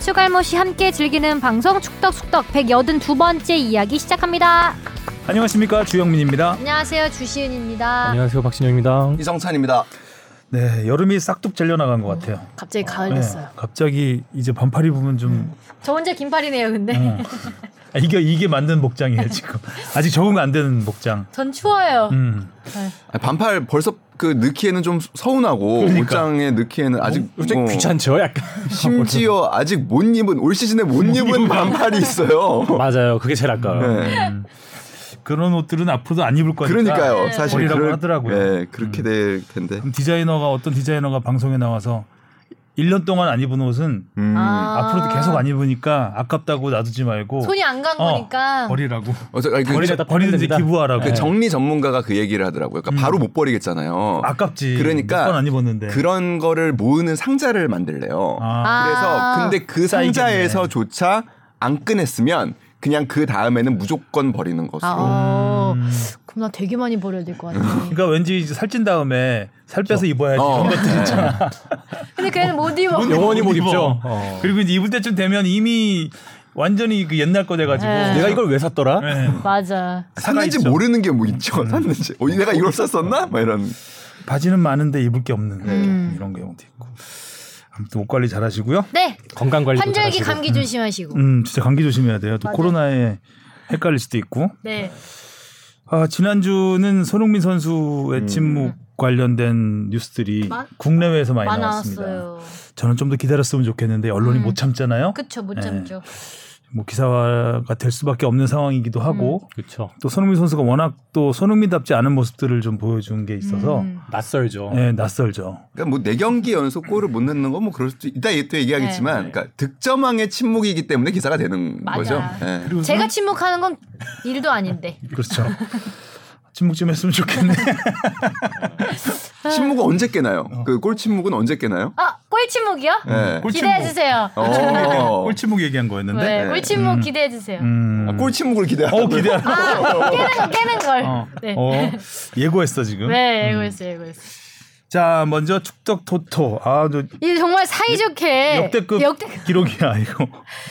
추갈모씨 함께 즐기는 방송 축덕숙덕 182번째 이야기 시작합니다. 안녕하십니까 주영민입니다. 안녕하세요 주시은입니다. 안녕하세요 박진영입니다. 이성찬입니다. 네 여름이 싹둑 잘려나간 것 같아요. 갑자기 가을 네, 됐어요. 갑자기 이제 반팔 입으면 좀 저 혼자 긴팔이네요 근데. 어. 아, 이게 이게 맞는 목장이에요 지금 아직 적응 안 되는 목장. 전 추워요. 음. 아니, 반팔 벌써 그 넣기에는 좀 서운하고 그러니까. 옷장에 넣기에는 아직 좀뭐 귀찮죠, 약간. 심지어 아직 못 입은 올 시즌에 못 입은 반팔이 있어요. 맞아요, 그게 제일 아까워요. 네. 그런 옷들은 앞으로도 안 입을 거니까. 그러니까요. 사실 버리라고 그럴- 하더라고요. 네, 그렇게 될 텐데. 디자이너가 어떤 디자이너가 방송에 나와서 1년 동안 안 입은 옷은 음. 아. 앞으로도 계속 안 입으니까 아깝다고 놔두지 말고 손이 안간 어, 거니까. 버리라고. 어서 아니, 그, 버리든지. 기부하라고. 그 정리 전문가가 그 얘기를 하더라고요. 그러니까 바로 못 버리겠잖아요. 아깝지. 그러니까 몇번 안 입었는데. 그런 거를 모으는 상자를 만들래요. 아. 아. 그래서 근데 그 쌓이겠네. 상자에서조차 안 꺼냈으면 그냥 그 다음에는 무조건 버리는 것으로. 아, 어. 음. 그럼 나 되게 많이 버려야 될 것 같아. 그러니까 왠지 이제 살찐 다음에 살 빼서 입어야지 어. 이런 것들 있잖아. 근데 걔는 못 입어. 영원히 못. 입죠. 어. 그리고 이제 입을 때쯤 되면 이미 완전히 그 옛날 거 돼가지고 네. 내가 이걸 왜 샀더라? 네. 맞아. 샀는지 있죠. 모르는 게 뭐 있죠. 샀는지. 어, 내가 이걸 샀었나? 막 이런. 바지는 많은데 입을 게 없는 음. 이런 경우도 있고. 아무튼 옷 관리 잘 하시고요. 네. 건강 관리 환절기 감기 조심하시고. 음, 진짜 감기 조심해야 돼요. 또 맞아요. 코로나에 헷갈릴 수도 있고. 네. 아, 지난주는 손흥민 선수의 음. 침묵 관련된 뉴스들이 마- 국내외에서 많이 많이 나왔습니다. 나왔어요. 저는 좀 더 기다렸으면 좋겠는데 언론이 음. 못 참잖아요. 그쵸 못 네. 참죠. 뭐 기사가 될 수밖에 없는 상황이기도 하고 그렇죠. 또 손흥민 선수가 워낙 또 손흥민답지 않은 모습들을 좀 보여준 게 있어서 음. 낯설죠. 예, 낯설죠. 그러니까 뭐 네 경기 연속 골을 못 넣는 건 뭐 그럴 수도 이따 또 얘기하겠지만 네. 그러니까 득점왕의 침묵이기 때문에 기사가 되는 맞아. 거죠. 예. 그리고 제가 침묵하는 건 일도 아닌데. 그렇죠. 침묵 좀 했으면 좋겠네. 침묵은 언제 깨나요? 그골 침묵은 언제 깨나요? 아, 꿀 침묵이요? 예. 꿀 기대해 침묵. 주세요. 어. 꿀침묵 얘기한 거였는데. 네, 네. 꿀 침묵 음. 기대해 주세요. 음. 아, 골 침묵을 기대하고 어 기대. 아, 깨는 거 깨는 걸. 어, 네. 어, 예고했어 지금. 네, 예고했어, 예고했어. 자 먼저 축덕 토토. 아 저 이게 정말 사이좋게 역대급 역대 기록이야 이거.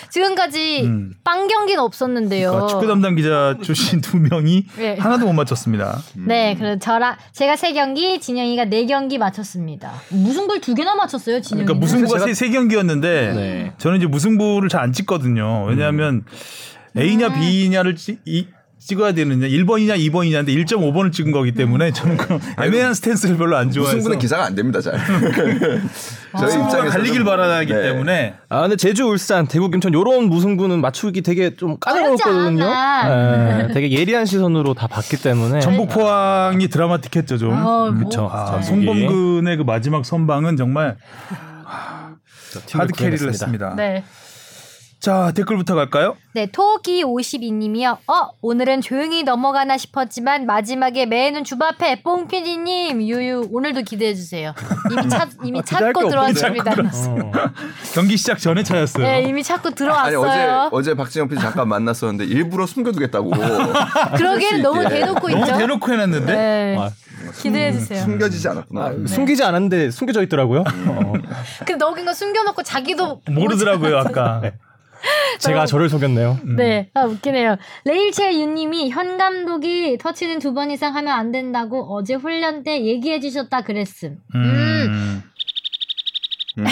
지금까지 음. 빵 경기는 없었는데요. 그러니까 축구 담당 기자 출신 두 명이 네. 하나도 못 맞췄습니다. 네, 그래서 저랑 제가 세 경기, 진영이가 네 경기 맞췄습니다. 무승부를 두 개나 맞췄어요, 진영이는. 그러니까 무승부가 세, 세 경기였는데 네. 저는 이제 무승부를 잘 안 찍거든요. 왜냐하면 A냐 B냐를 찍, 이, 찍어야 되느냐 1번이냐 2번이냐인데 1.5번을 찍은 거기 때문에 저는 그 애매한 스탠스를 별로 안 좋아해서 무승부는 기사가 안 됩니다, 잘. 저희 입장에서는- 갈리길 바라기 네. 때문에 아 근데 제주 울산 대구 김천 요런 무승부는 맞추기 되게 좀 까다로웠거든요. 네, 되게 예리한 시선으로 다 봤기 때문에 전북 포항이 드라마틱했죠 좀. 어, 뭐. 그렇죠. 아, 송범근의 그 마지막 선방은 정말 hard carry를 했습니다. 네. 자 댓글부터 갈까요? 네, 토기 52님이요. 어, 오늘은 조용히 넘어가나 싶었지만 마지막에 매는 주바페 뽕피디님 유유 오늘도 기대해 주세요. 이미 찾 이미 기대할 찾고 게 들어왔습니다. 어. 경기 시작 전에 찾았어요. 네, 이미 찾고 아니 들어왔어요. 어제 어제 박진영 PD 잠깐 만났었는데 일부러 숨겨두겠다고 그러기에는 너무. 대놓고 너무 있죠. 대놓고 해놨는데 네, 아, 기대해 주세요. 숨겨지지 않았구나. 아, 숨기지 않았는데 숨겨져 있더라고요. 어. 근데 너긴 거 숨겨놓고 자기도 모르더라고요 아까. 제가 저를 속였네요. 네, 아, 웃기네요. 레일첼 유님이 현 감독이 터치는 두 번 이상 하면 안 된다고 어제 훈련 때 얘기해 주셨다 그랬음. 음. 음.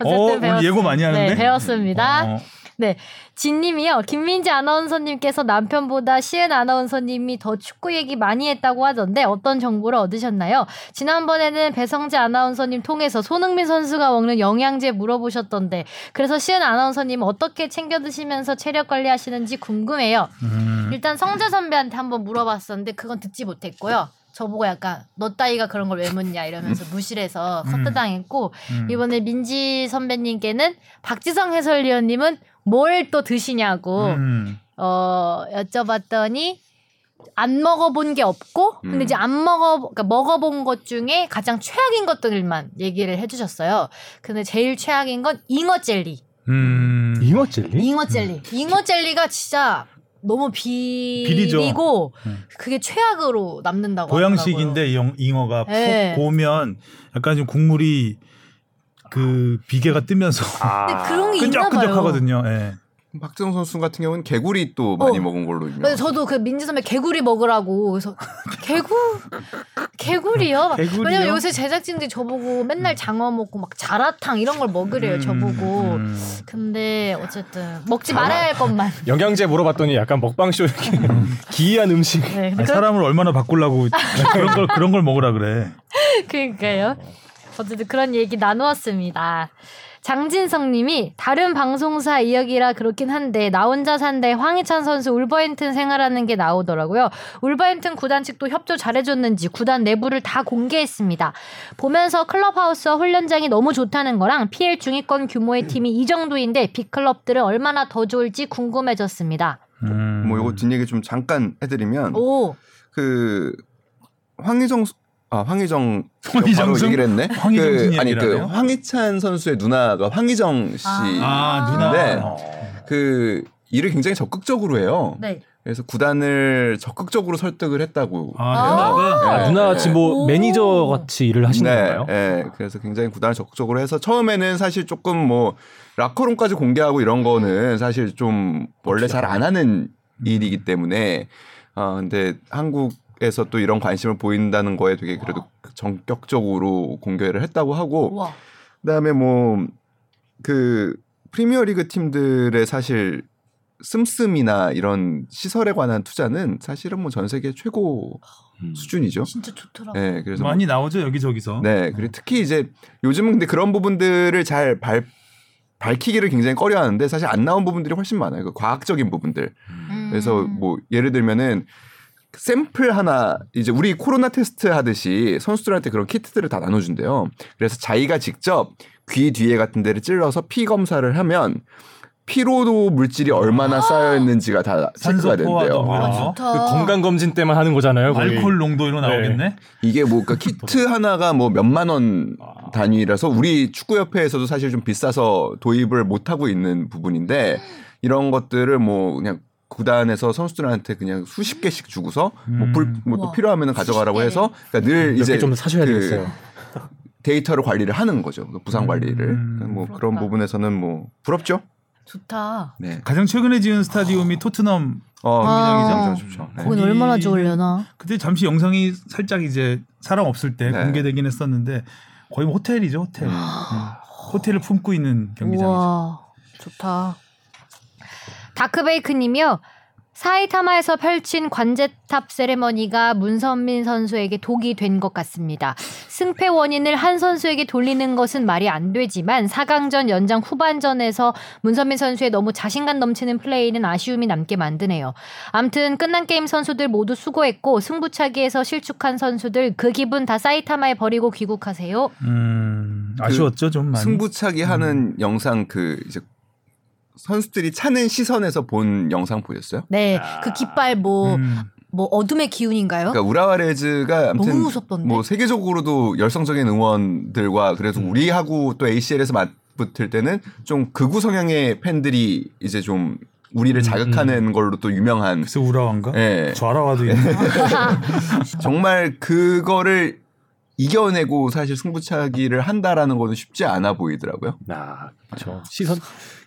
어쨌든 어, 오늘 배웠- 예고 많이 하는데? 네, 배웠습니다. 어. 네, 진님이요. 김민지 아나운서님께서 남편보다 시은 아나운서님이 더 축구 얘기 많이 했다고 하던데 어떤 정보를 얻으셨나요? 지난번에는 배성재 아나운서님 통해서 손흥민 선수가 먹는 영양제 물어보셨던데 그래서 시은 아나운서님 어떻게 챙겨 드시면서 체력 관리하시는지 궁금해요. 음. 일단 성재 선배한테 한번 물어봤었는데 그건 듣지 못했고요. 저보고 약간 너 따위가 그런 걸 왜 묻냐 이러면서 무시를 해서 커트당했고 음. 이번에 민지 선배님께는 박지성 해설위원님은 뭘 또 드시냐고 음. 어 여쭤봤더니 안 먹어본 게 없고 근데 음. 이제 안 먹어 그러니까 먹어본 것 중에 가장 최악인 것들만 얘기를 해주셨어요. 근데 제일 최악인 건 잉어 젤리. 음. 잉어 젤리? 잉어 젤리. 잉어 젤리가 진짜 너무 비리고 비리죠. 음. 그게 최악으로 남는다고. 보양식인데 영- 잉어가 네. 푹 고우면 약간 좀 국물이 그 비계가 뜨면서 근데 그런 게 있나 봐요. 끈적끈적하거든요. 예. 박재성 선수 같은 경우는 개구리 또 많이 어. 먹은 걸로 유명. 근데 저도 그 민지 선배 개구리 먹으라고 그래서 개구 개구리요? 개구리요? 왜냐면 요새 제작진들이 저보고 맨날 장어 먹고 막 자라탕 이런 걸 먹으래요 저보고. 음. 근데 어쨌든 먹지 말아야 할 것만. 영양제 물어봤더니 약간 먹방쇼 이렇게 기이한 음식. 네, 아니, 그런- 사람을 얼마나 바꾸려고 그런 걸 그런 걸 먹으라 그래. 그러니까요. 어쨌든 그런 얘기 나누었습니다. 장진성 님이 다른 방송사 이야기라 그렇긴 한데 나 혼자 산데 황희찬 선수 울버햄튼 생활하는 게 나오더라고요. 울버햄튼 구단 측도 협조 잘해줬는지 구단 내부를 다 공개했습니다. 보면서 클럽하우스와 훈련장이 너무 좋다는 거랑 PL 중위권 규모의 팀이 이 정도인데 빅클럽들은 얼마나 더 좋을지 궁금해졌습니다. 음. 뭐 이거 뒷얘기 좀 잠깐 해드리면 오, 그 황희정 수- 아 황희정 황희정 바로 선- 얘기를 했네. 황희정 그, 아니 그? 황희찬 선수의 누나가 황희정 씨. 아 누나. 네. 어. 그 일을 굉장히 적극적으로 해요. 네. 그래서 구단을 적극적으로 설득을 했다고. 아 누나가. 아, 네. 누나 같이 뭐 오. 매니저 같이 일을 하시는 네, 건가요? 네. 그래서 굉장히 구단을 적극적으로 해서 처음에는 사실 조금 뭐 라커룸까지 공개하고 이런 거는 사실 좀 원래 잘 안 하는 일이기 때문에 아 근데 한국 에서 또 이런 관심을 보인다는 거에 되게 그래도 전격적으로 공개를 했다고 하고 우와. 그다음에 뭐 그 프리미어리그 팀들의 사실 씀씀이나 이런 시설에 관한 투자는 사실은 뭐 전 세계 최고 음. 수준이죠. 진짜 좋더라고. 네, 그래서 많이 나오죠 여기저기서. 네, 그리고 특히 이제 요즘은 근데 그런 부분들을 잘 발, 밝히기를 굉장히 꺼려하는데 사실 안 나온 부분들이 훨씬 많아요. 그 과학적인 부분들. 음. 그래서 뭐 예를 들면은 샘플 하나 이제 우리 코로나 테스트 하듯이 선수들한테 그런 키트들을 다 나눠준대요. 그래서 자기가 직접 귀 뒤에 같은 데를 찔러서 피 검사를 하면 피로도 물질이 얼마나 쌓여 있는지가 다 체크가 된대요. 아, 거. 좋다. 그 건강 검진 때만 하는 거잖아요. 거의. 알코올 농도 이런 거 나오겠네. 이게 뭐 그러니까 키트 하나가 뭐 몇만 원 단위라서 우리 축구 협회에서도 사실 좀 비싸서 도입을 못 하고 있는 부분인데 이런 것들을 뭐 그냥 구단에서 선수들한테 그냥 수십 개씩 주고서 음. 뭐또. 필요하면 가져가라고. 해서 그러니까 늘몇 이제 개좀 사셔야 그 되겠어요. 데이터를 관리를 하는 거죠. 그 부상 관리를 음. 뭐 부럽다. 그런 부분에서는 뭐 부럽죠. 좋다. 네. 가장 최근에 지은 스타디움이 토트넘 어, 아. 좋죠. 네. 거긴 얼마나 좋으려나. 그때 잠시 영상이 살짝 이제 사람 없을 때 네. 공개되긴 했었는데 거의 뭐 호텔이죠 호텔. 음. 음. 호텔을 품고 있는 경기장이죠. 우와, 좋다. 다크베이크님이요. 사이타마에서 펼친 관제탑 세레머니가 문선민 선수에게 독이 된 것 같습니다. 승패 원인을 한 선수에게 돌리는 것은 말이 안 되지만 4강전 연장 후반전에서 문선민 선수의 너무 자신감 넘치는 플레이는 아쉬움이 남게 만드네요. 암튼 끝난 게임 선수들 모두 수고했고 승부차기에서 실축한 선수들 그 기분 다 사이타마에 버리고 귀국하세요. 음, 아쉬웠죠 좀 많이. 승부차기 하는 영상 그 이제 선수들이 차는 시선에서 본 영상 보셨어요? 네, 그 깃발 뭐 음. 뭐 어둠의 기운인가요? 그러니까 우라와레즈가 아무튼 너무 무섭던데. 뭐 세계적으로도 열성적인 응원들과 그래도 우리하고 또 ACL에서 맞붙을 때는 좀 극우 성향의 팬들이 이제 좀 우리를 자극하는 걸로 또 유명한 그래서 우라완가? 예. 좌라와도 있네. 정말 그거를 이겨내고 사실 승부차기를 한다라는 거는 쉽지 않아 보이더라고요. 아, 그렇죠. 시선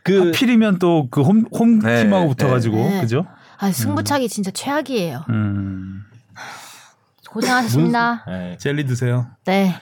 그 하필이면 또 그 홈 홈팀하고 네, 붙어가지고 네. 그죠? 아, 승부차기 진짜 최악이에요. 음. 고생하셨습니다. 네. 젤리 드세요. 네.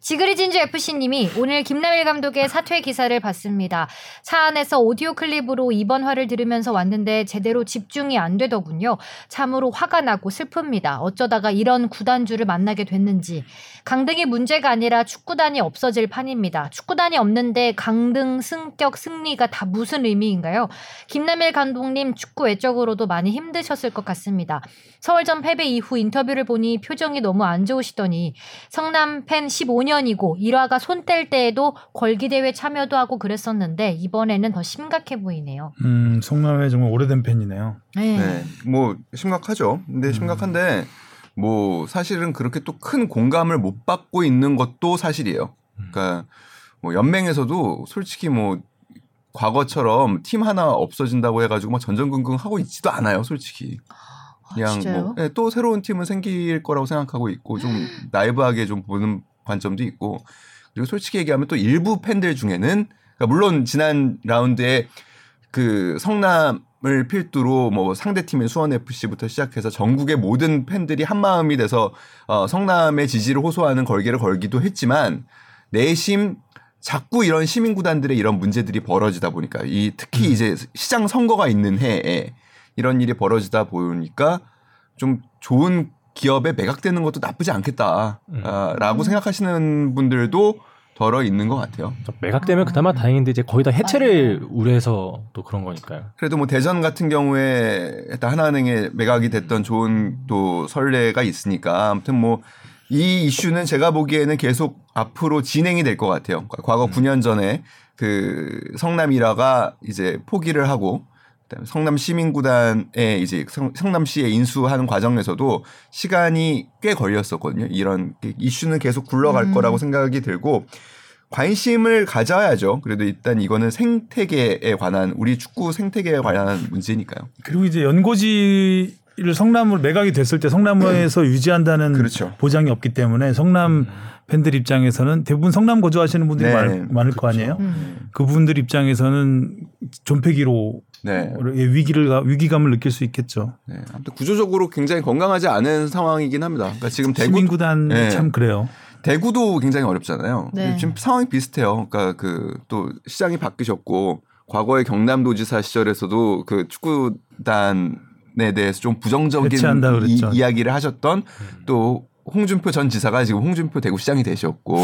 지그리 진주 FC님이 오늘 김남일 감독의 사퇴 기사를 봤습니다. 차 안에서 오디오 클립으로 이번 화를 들으면서 왔는데 제대로 집중이 안 되더군요. 참으로 화가 나고 슬픕니다. 어쩌다가 이런 구단주를 만나게 됐는지. 강등이 문제가 아니라 축구단이 없어질 판입니다. 축구단이 없는데 강등, 승격, 승리가 다 무슨 의미인가요? 김남일 감독님 축구 외적으로도 많이 힘드셨을 것 같습니다. 서울전 패배 이후 인터뷰를 보니 표정이 너무 안 좋으시더니 성남 팬 15년이고 1화가 손 뗄 때에도 걸기 대회 참여도 하고 그랬었는데 이번에는 더 심각해 보이네요. 음, 성남의 정말 오래된 팬이네요. 네. 네. 뭐 심각하죠. 근데 심각한데 뭐 사실은 그렇게 또 큰 공감을 못 받고 있는 것도 사실이에요. 그러니까 뭐 연맹에서도 솔직히 뭐 과거처럼 팀 하나 없어진다고 해가지고 막 전전긍긍 하고 있지도 않아요, 솔직히. 그냥 진짜요? 뭐, 네, 또 새로운 팀은 생길 거라고 생각하고 있고 좀 나이브하게 좀 보는 관점도 있고 그리고 솔직히 얘기하면 또 일부 팬들 중에는 그러니까 물론 지난 라운드에 그 성남을 필두로 뭐 상대 팀인 수원 FC부터 시작해서 전국의 모든 팬들이 한 마음이 돼서 어 성남의 지지를 호소하는 걸개를 걸기도 했지만 내심 자꾸 이런 시민 구단들의 이런 문제들이 벌어지다 보니까 이 특히 이제 시장 선거가 있는 해에 이런 일이 벌어지다 보니까 좀 좋은 기업에 매각되는 것도 나쁘지 않겠다라고 생각하시는 분들도 덜어 있는 것 같아요. 매각되면 그나마 다행인데 이제 거의 다 해체를 우려해서 또 그런 거니까요. 그래도 뭐 대전 같은 경우에 일단 하나은행에 매각이 됐던 좋은 또 선례가 있으니까 아무튼 뭐 이 이슈는 제가 보기에는 계속 앞으로 진행이 될 것 같아요. 과거 9년 전에 그 성남이라가 이제 포기를 하고 그다음에 성남 시민구단에 이제 성, 성남시에 인수하는 과정에서도 시간이 꽤 걸렸었거든요. 이런 이슈는 계속 굴러갈 음. 거라고 생각이 들고 관심을 가져야죠. 그래도 일단 이거는 생태계에 관한 우리 축구 생태계에 관한 문제니까요. 그리고 이제 연고지 를 성남으로 매각이 됐을 때 성남에서 유지한다는 그렇죠. 보장이 없기 때문에 성남 팬들 입장에서는 대부분 성남 거주하시는 분들이 네. 많을, 많을 거 아니에요. 음. 그분들 입장에서는 존폐기로 네. 위기를 위기감을 느낄 수 있겠죠. 네. 아무튼 구조적으로 굉장히 건강하지 않은 상황이긴 합니다. 그러니까 지금 대구 시민구단 네. 참 그래요. 대구도 굉장히 어렵잖아요. 네. 지금 상황이 비슷해요. 그러니까 그 또 시장이 바뀌셨고 과거의 경남도지사 시절에서도 그 축구단 에 대해서 좀 부정적인 이. 이야기를 하셨던 또 홍준표 전 지사가 지금 홍준표 대구시장이 되셨고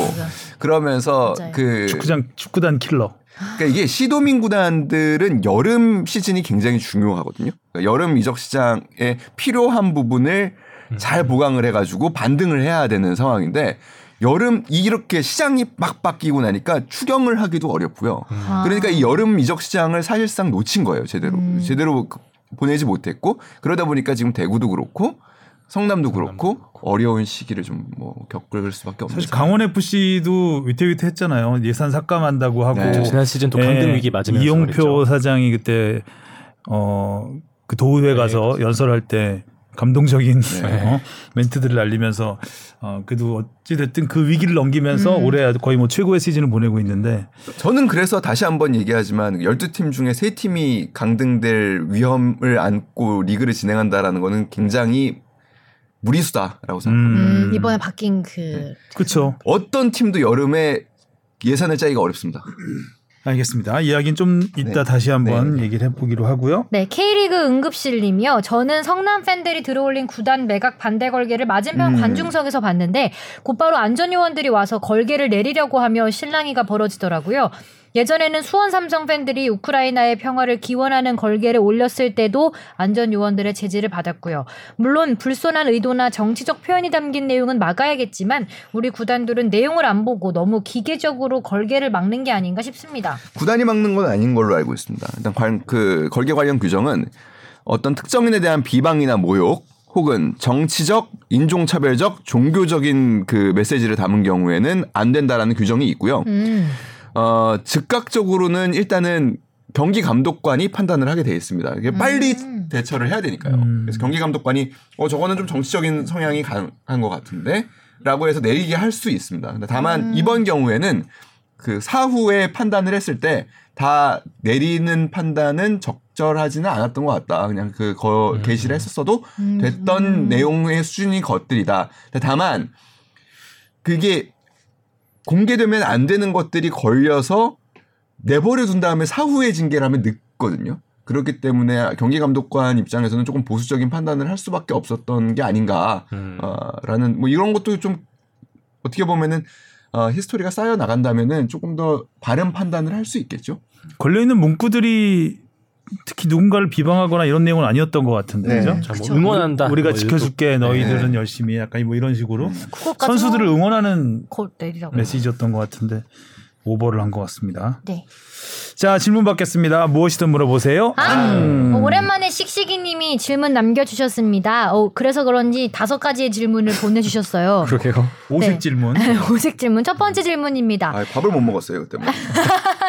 그러면서 맞아요. 그 축구장 축구단 킬러. 그러니까 이게 시도민 구단들은 여름 시즌이 굉장히 중요하거든요. 그러니까 여름 이적 시장에 필요한 부분을 잘 보강을 해가지고 반등을 해야 되는 상황인데 여름 이렇게 시장이 막 바뀌고 나니까 추경을 하기도 어렵고요. 아. 그러니까 이 여름 이적 시장을 사실상 놓친 거예요. 제대로 음. 제대로 그- 보내지 못했고 그러다 보니까 지금 대구도 그렇고 성남도 그렇고 어려운 시기를 좀 뭐 겪을 수밖에 없는 사실 상황. 강원 FC도 위태위태했잖아요. 예산 삭감한다고 하고 네. 지난 시즌 또 예, 강등 위기 맞으면서 이용표 그랬죠. 사장이 그때 어 그 도의회 가서 연설할 때 감동적인 네. 어, 멘트들을 날리면서 어 그래도 어찌 됐든 그 위기를 넘기면서 음. 올해 거의 뭐 최고의 시즌을 보내고 있는데 저는 그래서 다시 한번 얘기하지만 12팀 중에 3팀이 강등될 위험을 안고 리그를 진행한다라는 거는 굉장히 무리수다라고 생각합니다. 음, 이번에 바뀐 그 그렇죠. 어떤 팀도 여름에 예산을 짜기가 어렵습니다. 알겠습니다. 이야기는 좀 이따 네. 다시 한번 네. 얘기를 해보기로 하고요. 네, K리그 응급실님이요. 저는 성남 팬들이 들어올린 구단 매각 반대 걸개를 맞은편 음. 관중석에서 봤는데 곧바로 안전요원들이 와서 걸개를 내리려고 하며 실랑이가 벌어지더라고요. 예전에는 수원 삼성 팬들이 우크라이나의 평화를 기원하는 걸개를 올렸을 때도 안전 요원들의 제지를 받았고요. 물론 불손한 의도나 정치적 표현이 담긴 내용은 막아야겠지만 우리 구단들은 내용을 안 보고 너무 기계적으로 걸개를 막는 게 아닌가 싶습니다. 구단이 막는 건 아닌 걸로 알고 있습니다. 일단 관, 그 걸개 관련 규정은 어떤 특정인에 대한 비방이나 모욕 혹은 정치적, 인종차별적, 종교적인 그 메시지를 담은 경우에는 안 된다라는 규정이 있고요. 음. 어, 즉각적으로는 일단은 경기 감독관이 판단을 하게 돼 있습니다. 이게 빨리 음. 대처를 해야 되니까요. 음. 그래서 경기 감독관이 어 저거는 좀 정치적인 성향이 강한 것 같은데라고 해서 내리게 할 수 있습니다. 근데 다만 음. 이번 경우에는 그 사후에 판단을 했을 때 다 내리는 판단은 적절하지는 않았던 것 같다. 그냥 그 거, 게시를 했었어도 음. 됐던 음. 내용의 수준이 것들이다. 근데 다만 그게 공개되면 안 되는 것들이 걸려서 내버려 둔 다음에 사후에 징계를 하면 늦거든요. 그렇기 때문에 경기 감독관 입장에서는 조금 보수적인 판단을 할 수밖에 없었던 게 아닌가라는 음. 뭐 이런 것도 좀 어떻게 보면은 어, 히스토리가 쌓여 나간다면은 조금 더 바른 판단을 할 수 있겠죠. 걸려 있는 문구들이 특히 누군가를 비방하거나 이런 내용은 아니었던 것 같은데 네. 그죠? 자, 뭐. 응원한다. 우리가 뭐 지켜줄게 너희들은 네. 열심히 해. 약간 뭐 이런 식으로 그것까지 선수들을 응원하는. 메시지였던 것 같은데 오버를 한 것 같습니다. 네. 자 질문 받겠습니다. 무엇이든 물어보세요. 아, 음. 어, 오랜만에 씩씩이님이 질문 남겨주셨습니다. 어, 그래서 그런지 다섯 가지의 질문을 보내주셨어요. 그러게요. 오색 네. 질문. 오색 질문 첫 번째 질문입니다. 아, 밥을 못 먹었어요 그때.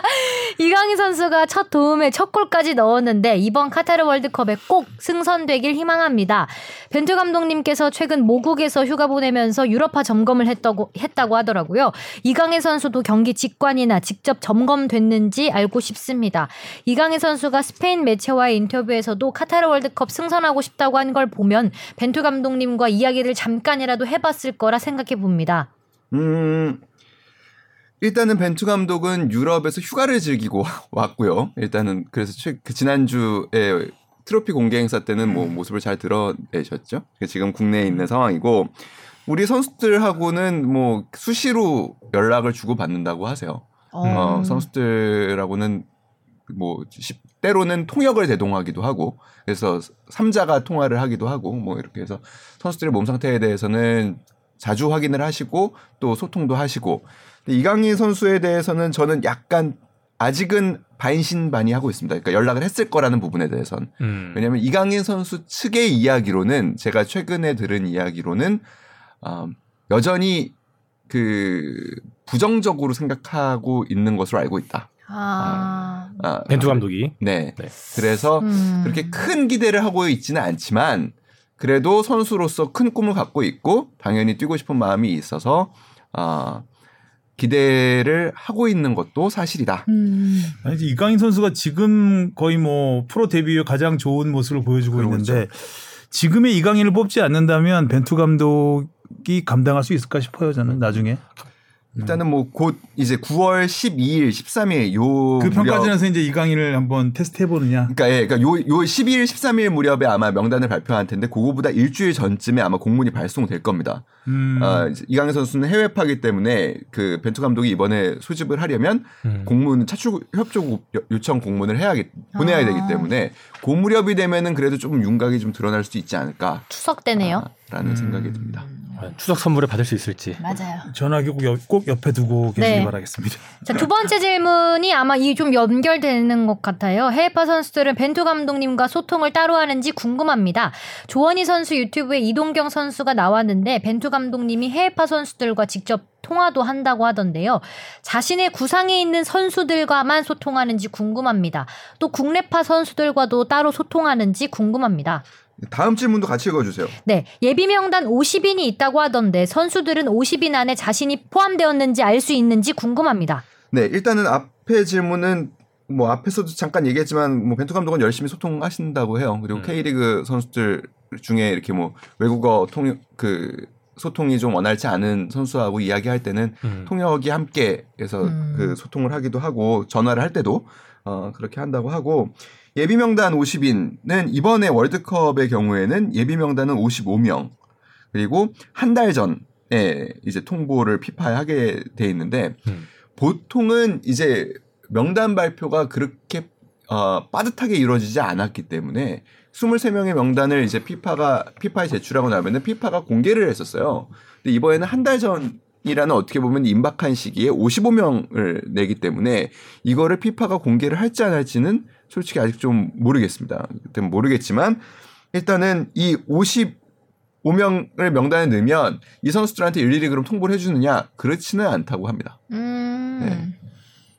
뭐. 이강인 선수가 첫 도움에 첫 골까지 넣었는데 이번 카타르 월드컵에 꼭 승선되길 희망합니다. 벤투 감독님께서 최근 모국에서 휴가 보내면서 유럽파 점검을 했다고, 했다고 하더라고요. 이강인 선수도 경기 직관이나 직접 점검됐는지 알고 싶습니다. 이강인 선수가 스페인 매체와의 인터뷰에서도 카타르 월드컵 승선하고 싶다고 한 걸 보면 벤투 감독님과 이야기를 잠깐이라도 해봤을 거라 생각해 봅니다. 음, 일단은 벤투 감독은 유럽에서 휴가를 즐기고 왔고요. 일단은 그래서 최, 그 지난주에 트로피 공개 행사 때는 뭐 모습을 잘 드러내셨죠. 지금 국내에 있는 상황이고 우리 선수들하고는 뭐 수시로 연락을 주고 받는다고 하세요. 어, 선수들하고는 뭐 십- 때로는 통역을 대동하기도 하고 그래서 삼자가 통화를 하기도 하고 뭐 이렇게 해서 선수들의 몸 상태에 대해서는 자주 확인을 하시고 또 소통도 하시고 이강인 선수에 대해서는 저는 약간 아직은 반신반의하고 있습니다. 그러니까 연락을 했을 거라는 부분에 대해선 음. 왜냐하면 이강인 선수 측의 이야기로는 제가 최근에 들은 이야기로는 어, 여전히 그 부정적으로 생각하고 있는 것으로 알고 있다. 아, 아, 벤투 감독이 네. 네. 그래서 음. 그렇게 큰 기대를 하고 있지는 않지만 그래도 선수로서 큰 꿈을 갖고 있고 당연히 뛰고 싶은 마음이 있어서 아 기대를 하고 있는 것도 사실이다. 음. 아니, 이제 이강인 선수가 지금 거의 뭐 프로 데뷔 후 가장 좋은 모습을 보여주고 그러고 있는데 지금의 이강인을 뽑지 않는다면 벤투 감독이 감당할 수 있을까 싶어요 저는 나중에 일단은 뭐 곧 이제 9월 12일, 13일 요 그 평가전에서 이제 이강인을 한번 테스트 해보느냐 그러니까 예, 그러니까 요, 요 12일, 13일 무렵에 아마 명단을 발표할 텐데 그거보다 일주일 전쯤에 아마 공문이 발송될 겁니다. 음. 아, 이제 이강인 선수는 해외파기 때문에 그 벤투 감독이 이번에 소집을 하려면 음. 공문 차출 협조 요- 요청 공문을 해야겠 보내야 아. 되기 때문에 그 무렵이 되면은 그래도 조금 윤곽이 좀 드러날 수도 있지 않을까라는 추석 때네요. 생각이 듭니다. 추석 선물을 받을 수 있을지. 맞아요. 전화기 꼭, 옆, 꼭 옆에 두고 계시기 네. 바라겠습니다. 자, 두 번째 질문이 아마 이 좀 연결되는 것 같아요. 해외파 선수들은 벤투 감독님과 소통을 따로 하는지 궁금합니다. 조원희 선수 유튜브에 이동경 선수가 나왔는데 벤투 감독님이 해외파 선수들과 직접 통화도 한다고 하던데요. 자신의 구상에 있는 선수들과만 소통하는지 궁금합니다. 또 국내파 선수들과도 따로 소통하는지 궁금합니다. 다음 질문도 같이 읽어주세요. 네, 예비 명단 50인이 있다고 하던데 선수들은 50인 안에 자신이 포함되었는지 알 수 있는지 궁금합니다. 네, 일단은 앞에 질문은 뭐 앞에서도 잠깐 얘기했지만 뭐 벤투 감독은 열심히 소통하신다고 해요. 그리고 음. K리그 선수들 중에 이렇게 뭐 외국어 통그 소통이 좀 원활치 않은 선수하고 이야기할 때는 음. 통역이 함께 해서 음. 그 소통을 하기도 하고 전화를 할 때도 어 그렇게 한다고 하고 예비 명단 50인은 이번에 월드컵의 경우에는 예비 명단은 55명 그리고 한 달 전에 이제 통보를 피파에 하게 돼 있는데 음. 보통은 이제 명단 발표가 그렇게 어, 빠듯하게 이루어지지 않았기 때문에 23명의 명단을 이제 피파가 피파에 제출하고 나면은 피파가 공개를 했었어요. 근데 이번에는 한 달 전이라는 어떻게 보면 임박한 시기에 55명을 내기 때문에 이거를 피파가 공개를 할지 안 할지는 솔직히 아직 좀 모르겠습니다. 그때 모르겠지만 일단은 이 55명을 명단에 넣으면 이 선수들한테 일일이 그럼 통보를 해주느냐 그렇지는 않다고 합니다. 음. 네.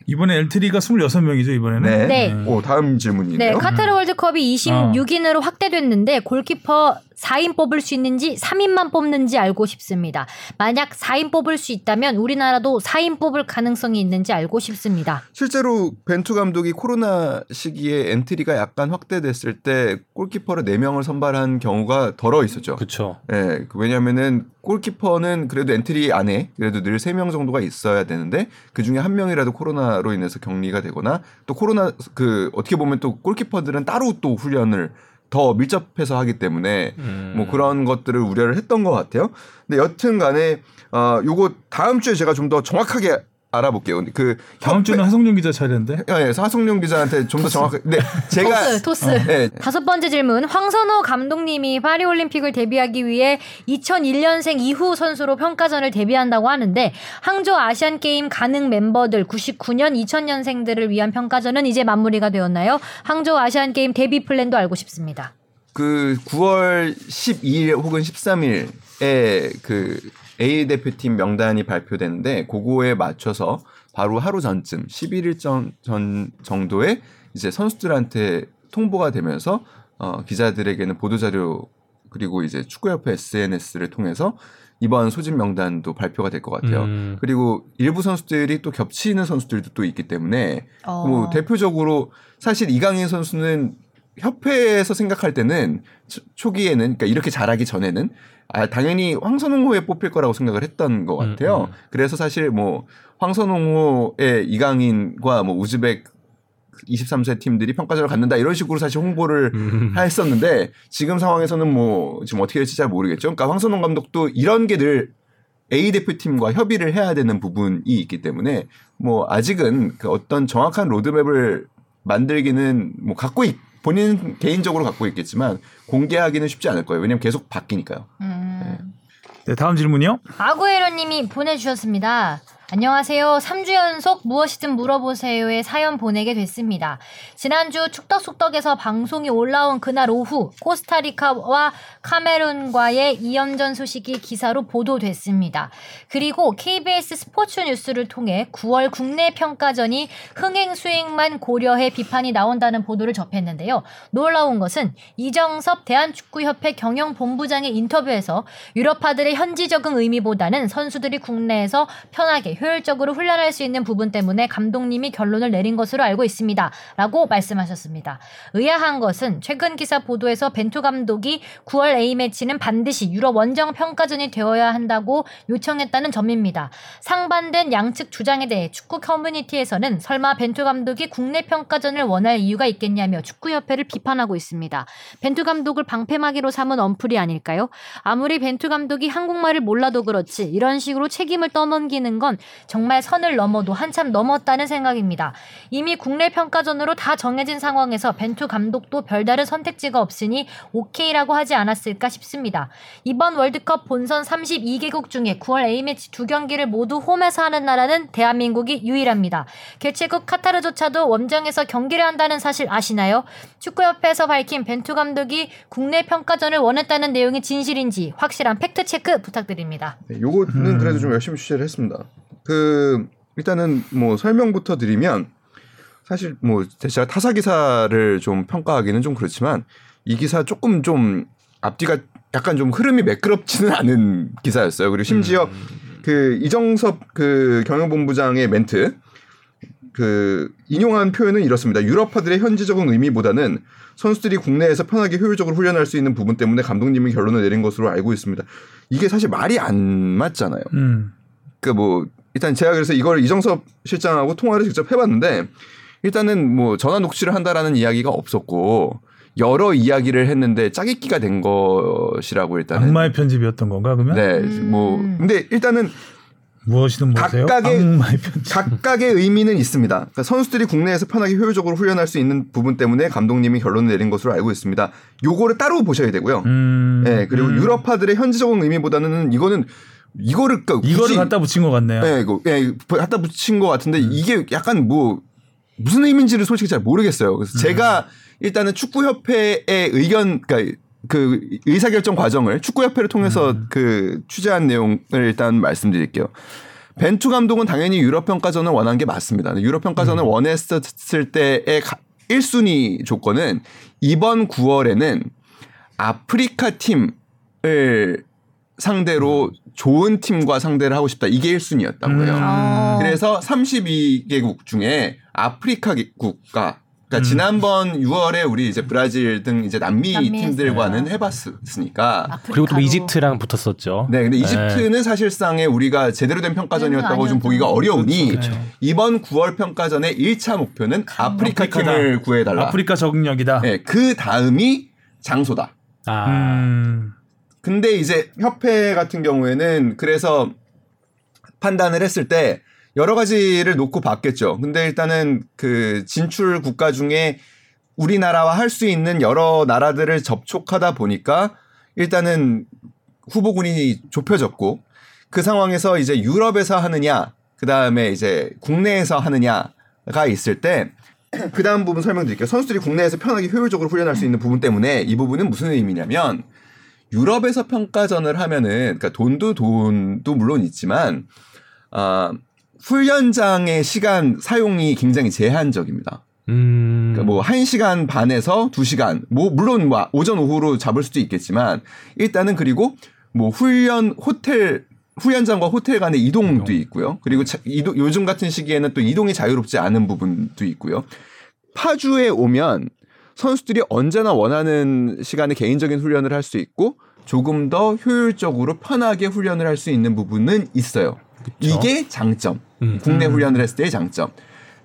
이번에 엔트리가 26명이죠 이번에는. 네. 네. 오 다음 네, 질문이네요. 카타르 월드컵이 26인으로 확대됐는데 골키퍼 4인 뽑을 수 있는지 3인만 뽑는지 알고 싶습니다. 만약 4인 뽑을 수 있다면 우리나라도 4인 뽑을 가능성이 있는지 알고 싶습니다. 실제로 벤투 감독이 코로나 시기에 엔트리가 약간 확대됐을 때 골키퍼를 4명을 선발한 경우가 더러 있었죠. 그렇죠. 예, 그 왜냐면은 골키퍼는 그래도 엔트리 안에 그래도 늘 3명 정도가 있어야 되는데 그 중에 한 명이라도 코로나로 인해서 격리가 되거나 또 코로나 그 어떻게 보면 또 골키퍼들은 따로 또 훈련을 더 밀접해서 하기 때문에 음. 뭐 그런 것들을 우려를 했던 것 같아요. 근데 여튼 간에 어 요거 다음 주에 제가 좀 더 정확하게 알아볼게요. 그 다음 주는 하성룡 기자 차례인데. 예, 예, 하성룡 기자한테 좀 더 정확하게 네, 제가 토스, 토스. 네, 다섯 번째 질문. 황선홍 감독님이 파리 올림픽을 대비하기 위해 2001년생 이후 선수로 평가전을 대비한다고 하는데 항저우 아시안 게임 가능 멤버들 99년 2000년생들을 위한 평가전은 이제 마무리가 되었나요? 항저우 아시안 게임 대비 플랜도 알고 싶습니다. 그 9월 12일 혹은 13일에 그 A 대표팀 명단이 발표되는데 그거에 맞춰서 바로 하루 전쯤 11일 전, 전 정도에 이제 선수들한테 통보가 되면서 어, 기자들에게는 보도자료 그리고 이제 축구협회 SNS를 통해서 이번 소집 명단도 발표가 될 것 같아요. 음. 그리고 일부 선수들이 또 겹치는 선수들도 또 있기 때문에 어. 뭐 대표적으로 사실 이강인 선수는 협회에서 생각할 때는 초- 초기에는 그러니까 이렇게 잘하기 전에는 아 당연히 황선홍호에 뽑힐 거라고 생각을 했던 것 음, 같아요. 음. 그래서 사실 뭐 황선홍호의 이강인과 뭐 우즈벡 23세 팀들이 평가전을 갖는다 이런 식으로 사실 홍보를 음. 했었는데 지금 상황에서는 뭐 지금 어떻게 될지 잘 모르겠죠. 그러니까 황선홍 감독도 이런 게 늘 A 대표팀과 협의를 해야 되는 부분이 있기 때문에 뭐 아직은 그 어떤 정확한 로드맵을 만들기는 뭐 갖고 있, 본인 개인적으로 갖고 있겠지만 공개하기는 쉽지 않을 거예요. 왜냐면 계속 바뀌니까요. 음. 네, 다음 질문이요. 아구에로님이 보내주셨습니다. 안녕하세요. 3주 연속 무엇이든 물어보세요에 사연 보내게 됐습니다. 지난주 축덕숙덕에서 방송이 올라온 그날 오후 코스타리카와 카메룬과의 2연전 소식이 기사로 보도됐습니다. 그리고 KBS 스포츠 뉴스를 통해 9월 국내 평가전이 흥행 수익만 고려해 비판이 나온다는 보도를 접했는데요. 놀라운 것은 이정섭 대한축구협회 경영본부장의 인터뷰에서 유럽파들의 현지 적응 의미보다는 선수들이 국내에서 편하게 효율적으로 훈련할 수 있는 부분 때문에 감독님이 결론을 내린 것으로 알고 있습니다. 라고 말씀하셨습니다. 의아한 것은 최근 기사 보도에서 벤투 감독이 9월 A매치는 반드시 유럽 원정 평가전이 되어야 한다고 요청했다는 점입니다. 상반된 양측 주장에 대해 축구 커뮤니티에서는 설마 벤투 감독이 국내 평가전을 원할 이유가 있겠냐며 축구협회를 비판하고 있습니다. 벤투 감독을 방패막이로 삼은 언플이 아닐까요? 아무리 벤투 감독이 한국말을 몰라도 그렇지 이런 식으로 책임을 떠넘기는 건 정말 선을 넘어도 한참 넘었다는 생각입니다. 이미 국내 평가전으로 다 정해진 상황에서 벤투 감독도 별다른 선택지가 없으니 오케이라고 하지 않았을까 싶습니다. 이번 월드컵 본선 32개국 중에 9월 A매치 두 경기를 모두 홈에서 하는 나라는 대한민국이 유일합니다. 개최국 카타르조차도 원정에서 경기를 한다는 사실 아시나요? 축구협회에서 밝힌 벤투 감독이 국내 평가전을 원했다는 내용이 진실인지 확실한 팩트 체크 부탁드립니다. 네, 요거는 그래도 좀 열심히 취재를 했습니다. 그 일단은 뭐 설명부터 드리면 사실 뭐 제가 타사 기사를 좀 평가하기는 좀 그렇지만 이 기사 조금 좀 앞뒤가 약간 좀 흐름이 매끄럽지는 않은 기사였어요. 그리고 심지어 그 이정섭 그 경영본부장의 멘트 그 인용한 표현은 이렇습니다. 유럽파들의 현지적인 의미보다는 선수들이 국내에서 편하게 효율적으로 훈련할 수 있는 부분 때문에 감독님이 결론을 내린 것으로 알고 있습니다. 이게 사실 말이 안 맞잖아요. 음. 그뭐 일단 제가 그래서 이걸 이정섭 실장하고 통화를 직접 해봤는데 일단은 뭐 전화 녹취를 한다라는 이야기가 없었고 여러 이야기를 했는데 짜깁기가 된 것이라고 일단은 악마의 편집이었던 건가 그러면? 네, 음. 뭐 근데 일단은 무엇이든 보세요. 각각의- 악마의 편집. 각각의 의미는 있습니다. 그러니까 선수들이 국내에서 편하게 효율적으로 훈련할 수 있는 부분 때문에 감독님이 결론을 내린 것으로 알고 있습니다. 요거를 따로 보셔야 되고요. 음. 네, 그리고 음. 유럽파들의 현지적인 의미보다는 이거는 이거를 그러니까 이거를 갖다 붙인 것 같네요. 네, 이거 예, 갖다 붙인 것 같은데 이게 약간 뭐 무슨 의미인지를 솔직히 잘 모르겠어요. 그래서 제가 일단은 축구협회의 의견, 그러니까 그 의사결정 과정을 축구협회를 통해서 그 취재한 내용을 일단 말씀드릴게요. 벤투 감독은 당연히 유럽 평가전을 원한 게 맞습니다. 유럽 평가전을 원했을 때의 1순위 조건은 이번 9월에는 아프리카 팀을 상대로 좋은 팀과 상대를 하고 싶다. 이게 1순위였다고 해요. 음. 아. 그래서 32개국 중에 아프리카 국가 그러니까 음. 지난번 6월에 우리 이제 브라질 등 이제 남미 남미 팀들과는 했어요. 해봤으니까 아프리카로. 그리고 또 이집트랑 붙었었죠. 네, 근데 이집트는 사실상에 우리가 제대로 된 평가전이었다고 좀 아니었죠. 보기가 어려우니 그렇죠. 이번 9월 평가전의 1차 목표는 아프리카 아프리카다. 팀을 구해달라. 아프리카 적응력이다. 네, 그 다음이 장소다. 아, 음. 근데 이제 협회 같은 경우에는 그래서 판단을 했을 때 여러 가지를 놓고 봤겠죠. 근데 일단은 그 진출 국가 중에 우리나라와 할 수 있는 여러 나라들을 접촉하다 보니까 일단은 후보군이 좁혀졌고 그 상황에서 이제 유럽에서 하느냐 그 다음에 이제 국내에서 하느냐가 있을 때 그 다음 부분 설명드릴게요. 선수들이 국내에서 편하게 효율적으로 훈련할 수 있는 부분 때문에 이 부분은 무슨 의미냐면 유럽에서 평가전을 하면은 그러니까 돈도 돈도 물론 있지만 아 훈련장의 시간 사용이 굉장히 제한적입니다. 음. 그러니까 뭐 1시간 반에서 2시간. 뭐 물론 뭐 오전 오후로 잡을 수도 있겠지만 일단은 그리고 뭐 훈련 호텔 훈련장과 호텔 간의 이동도 있고요. 그리고 자- 이동, 요즘 같은 시기에는 또 이동이 자유롭지 않은 부분도 있고요. 파주에 오면 선수들이 언제나 원하는 시간에 개인적인 훈련을 할 수 있고 조금 더 효율적으로 편하게 훈련을 할 수 있는 부분은 있어요. 이게 장점. 음. 국내 훈련을 했을 때의 장점.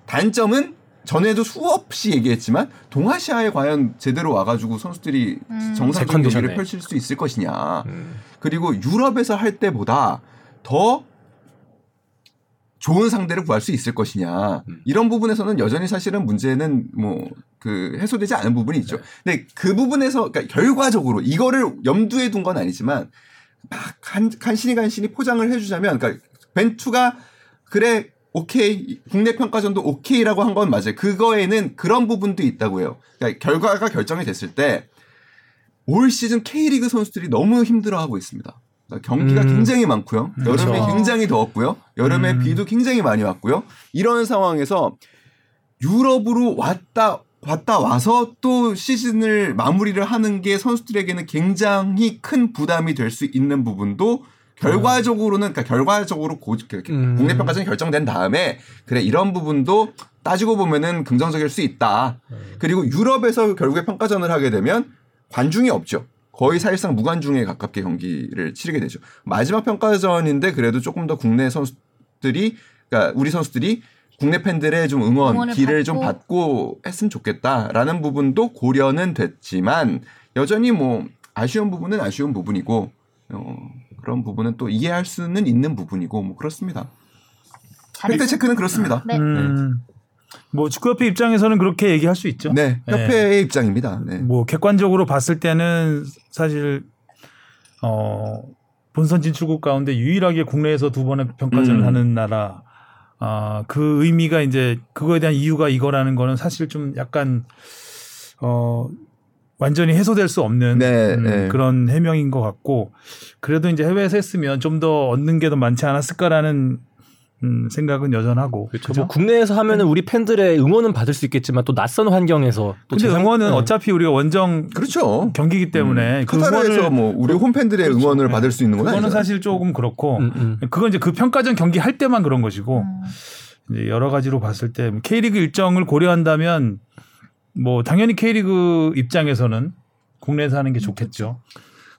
단점은 전에도 수없이 얘기했지만 동아시아에 과연 제대로 와가지고 선수들이 정상적인 컨디션에. 경기를 펼칠 수 있을 것이냐. 음. 그리고 유럽에서 할 때보다 더 좋은 상대를 구할 수 있을 것이냐 음. 이런 부분에서는 여전히 사실은 문제는 뭐 그 해소되지 않은 부분이 있죠. 근데 그 부분에서 그러니까 결과적으로 이거를 염두에 둔 건 아니지만 막 간, 간신히 간신히 포장을 해주자면 그러니까 벤투가 그래 오케이 국내 평가전도 오케이라고 한 건 맞아요. 그거에는 그런 부분도 있다고 해요. 그러니까 결과가 결정이 됐을 때 올 시즌 K리그 선수들이 너무 힘들어하고 있습니다. 그러니까 경기가 음. 굉장히 많고요. 여름에 그렇죠. 굉장히 더웠고요. 여름에 음. 비도 굉장히 많이 왔고요. 이런 상황에서 유럽으로 왔다 왔다 와서 또 시즌을 마무리를 하는 게 선수들에게는 굉장히 큰 부담이 될 수 있는 부분도 결과적으로는 그러니까 결과적으로 고, 그- 음. 국내 평가전이 결정된 다음에 그래 이런 부분도 따지고 보면은 긍정적일 수 있다. 그리고 유럽에서 결국에 평가전을 하게 되면 관중이 없죠. 거의 사실상 무관중에 가깝게 경기를 치르게 되죠. 마지막 평가전인데 그래도 조금 더 국내 선수들이 그러니까 우리 선수들이 국내 팬들의 좀 응원 기를 좀 받고. 받고 했으면 좋겠다라는 부분도 고려는 됐지만 여전히 뭐 아쉬운 부분은 아쉬운 부분이고 어, 그런 부분은 또 이해할 수는 있는 부분이고 뭐 그렇습니다. 팩트 체크는 그렇습니다. 네. 음, 뭐 축구협회 입장에서는 그렇게 얘기할 수 있죠. 네, 협회의 입장입니다. 네. 뭐 객관적으로 봤을 때는 사실 어 본선 진출국 가운데 유일하게 국내에서 두 번의 평가전을 음. 하는 나라 아그 의미가 이제 그거에 대한 이유가 이거라는 거는 사실 좀 약간 어 완전히 해소될 수 없는 네, 음, 네. 그런 해명인 것 같고 그래도 이제 해외에서 했으면 좀 더 얻는 게 더 많지 않았을까라는 음, 생각은 여전하고 그렇죠. 뭐 국내에서 하면은 우리 팬들의 응원은 받을 수 있겠지만 또 낯선 환경에서 또 근데 응원은 네. 어차피 우리가 원정 그렇죠. 경기이기 때문에 그 카타르에서 응원을 뭐 우리 홈팬들의 그렇죠. 응원을 네. 받을 수 있는 건 그거는 아니죠. 사실 조금 그렇고 음, 음. 그건 이제 그 평가전 경기 할 때만 그런 것이고 음. 이제 여러 가지로 봤을 때 K리그 일정을 고려한다면 뭐 당연히 K리그 입장에서는 국내에서 하는 게 좋겠죠.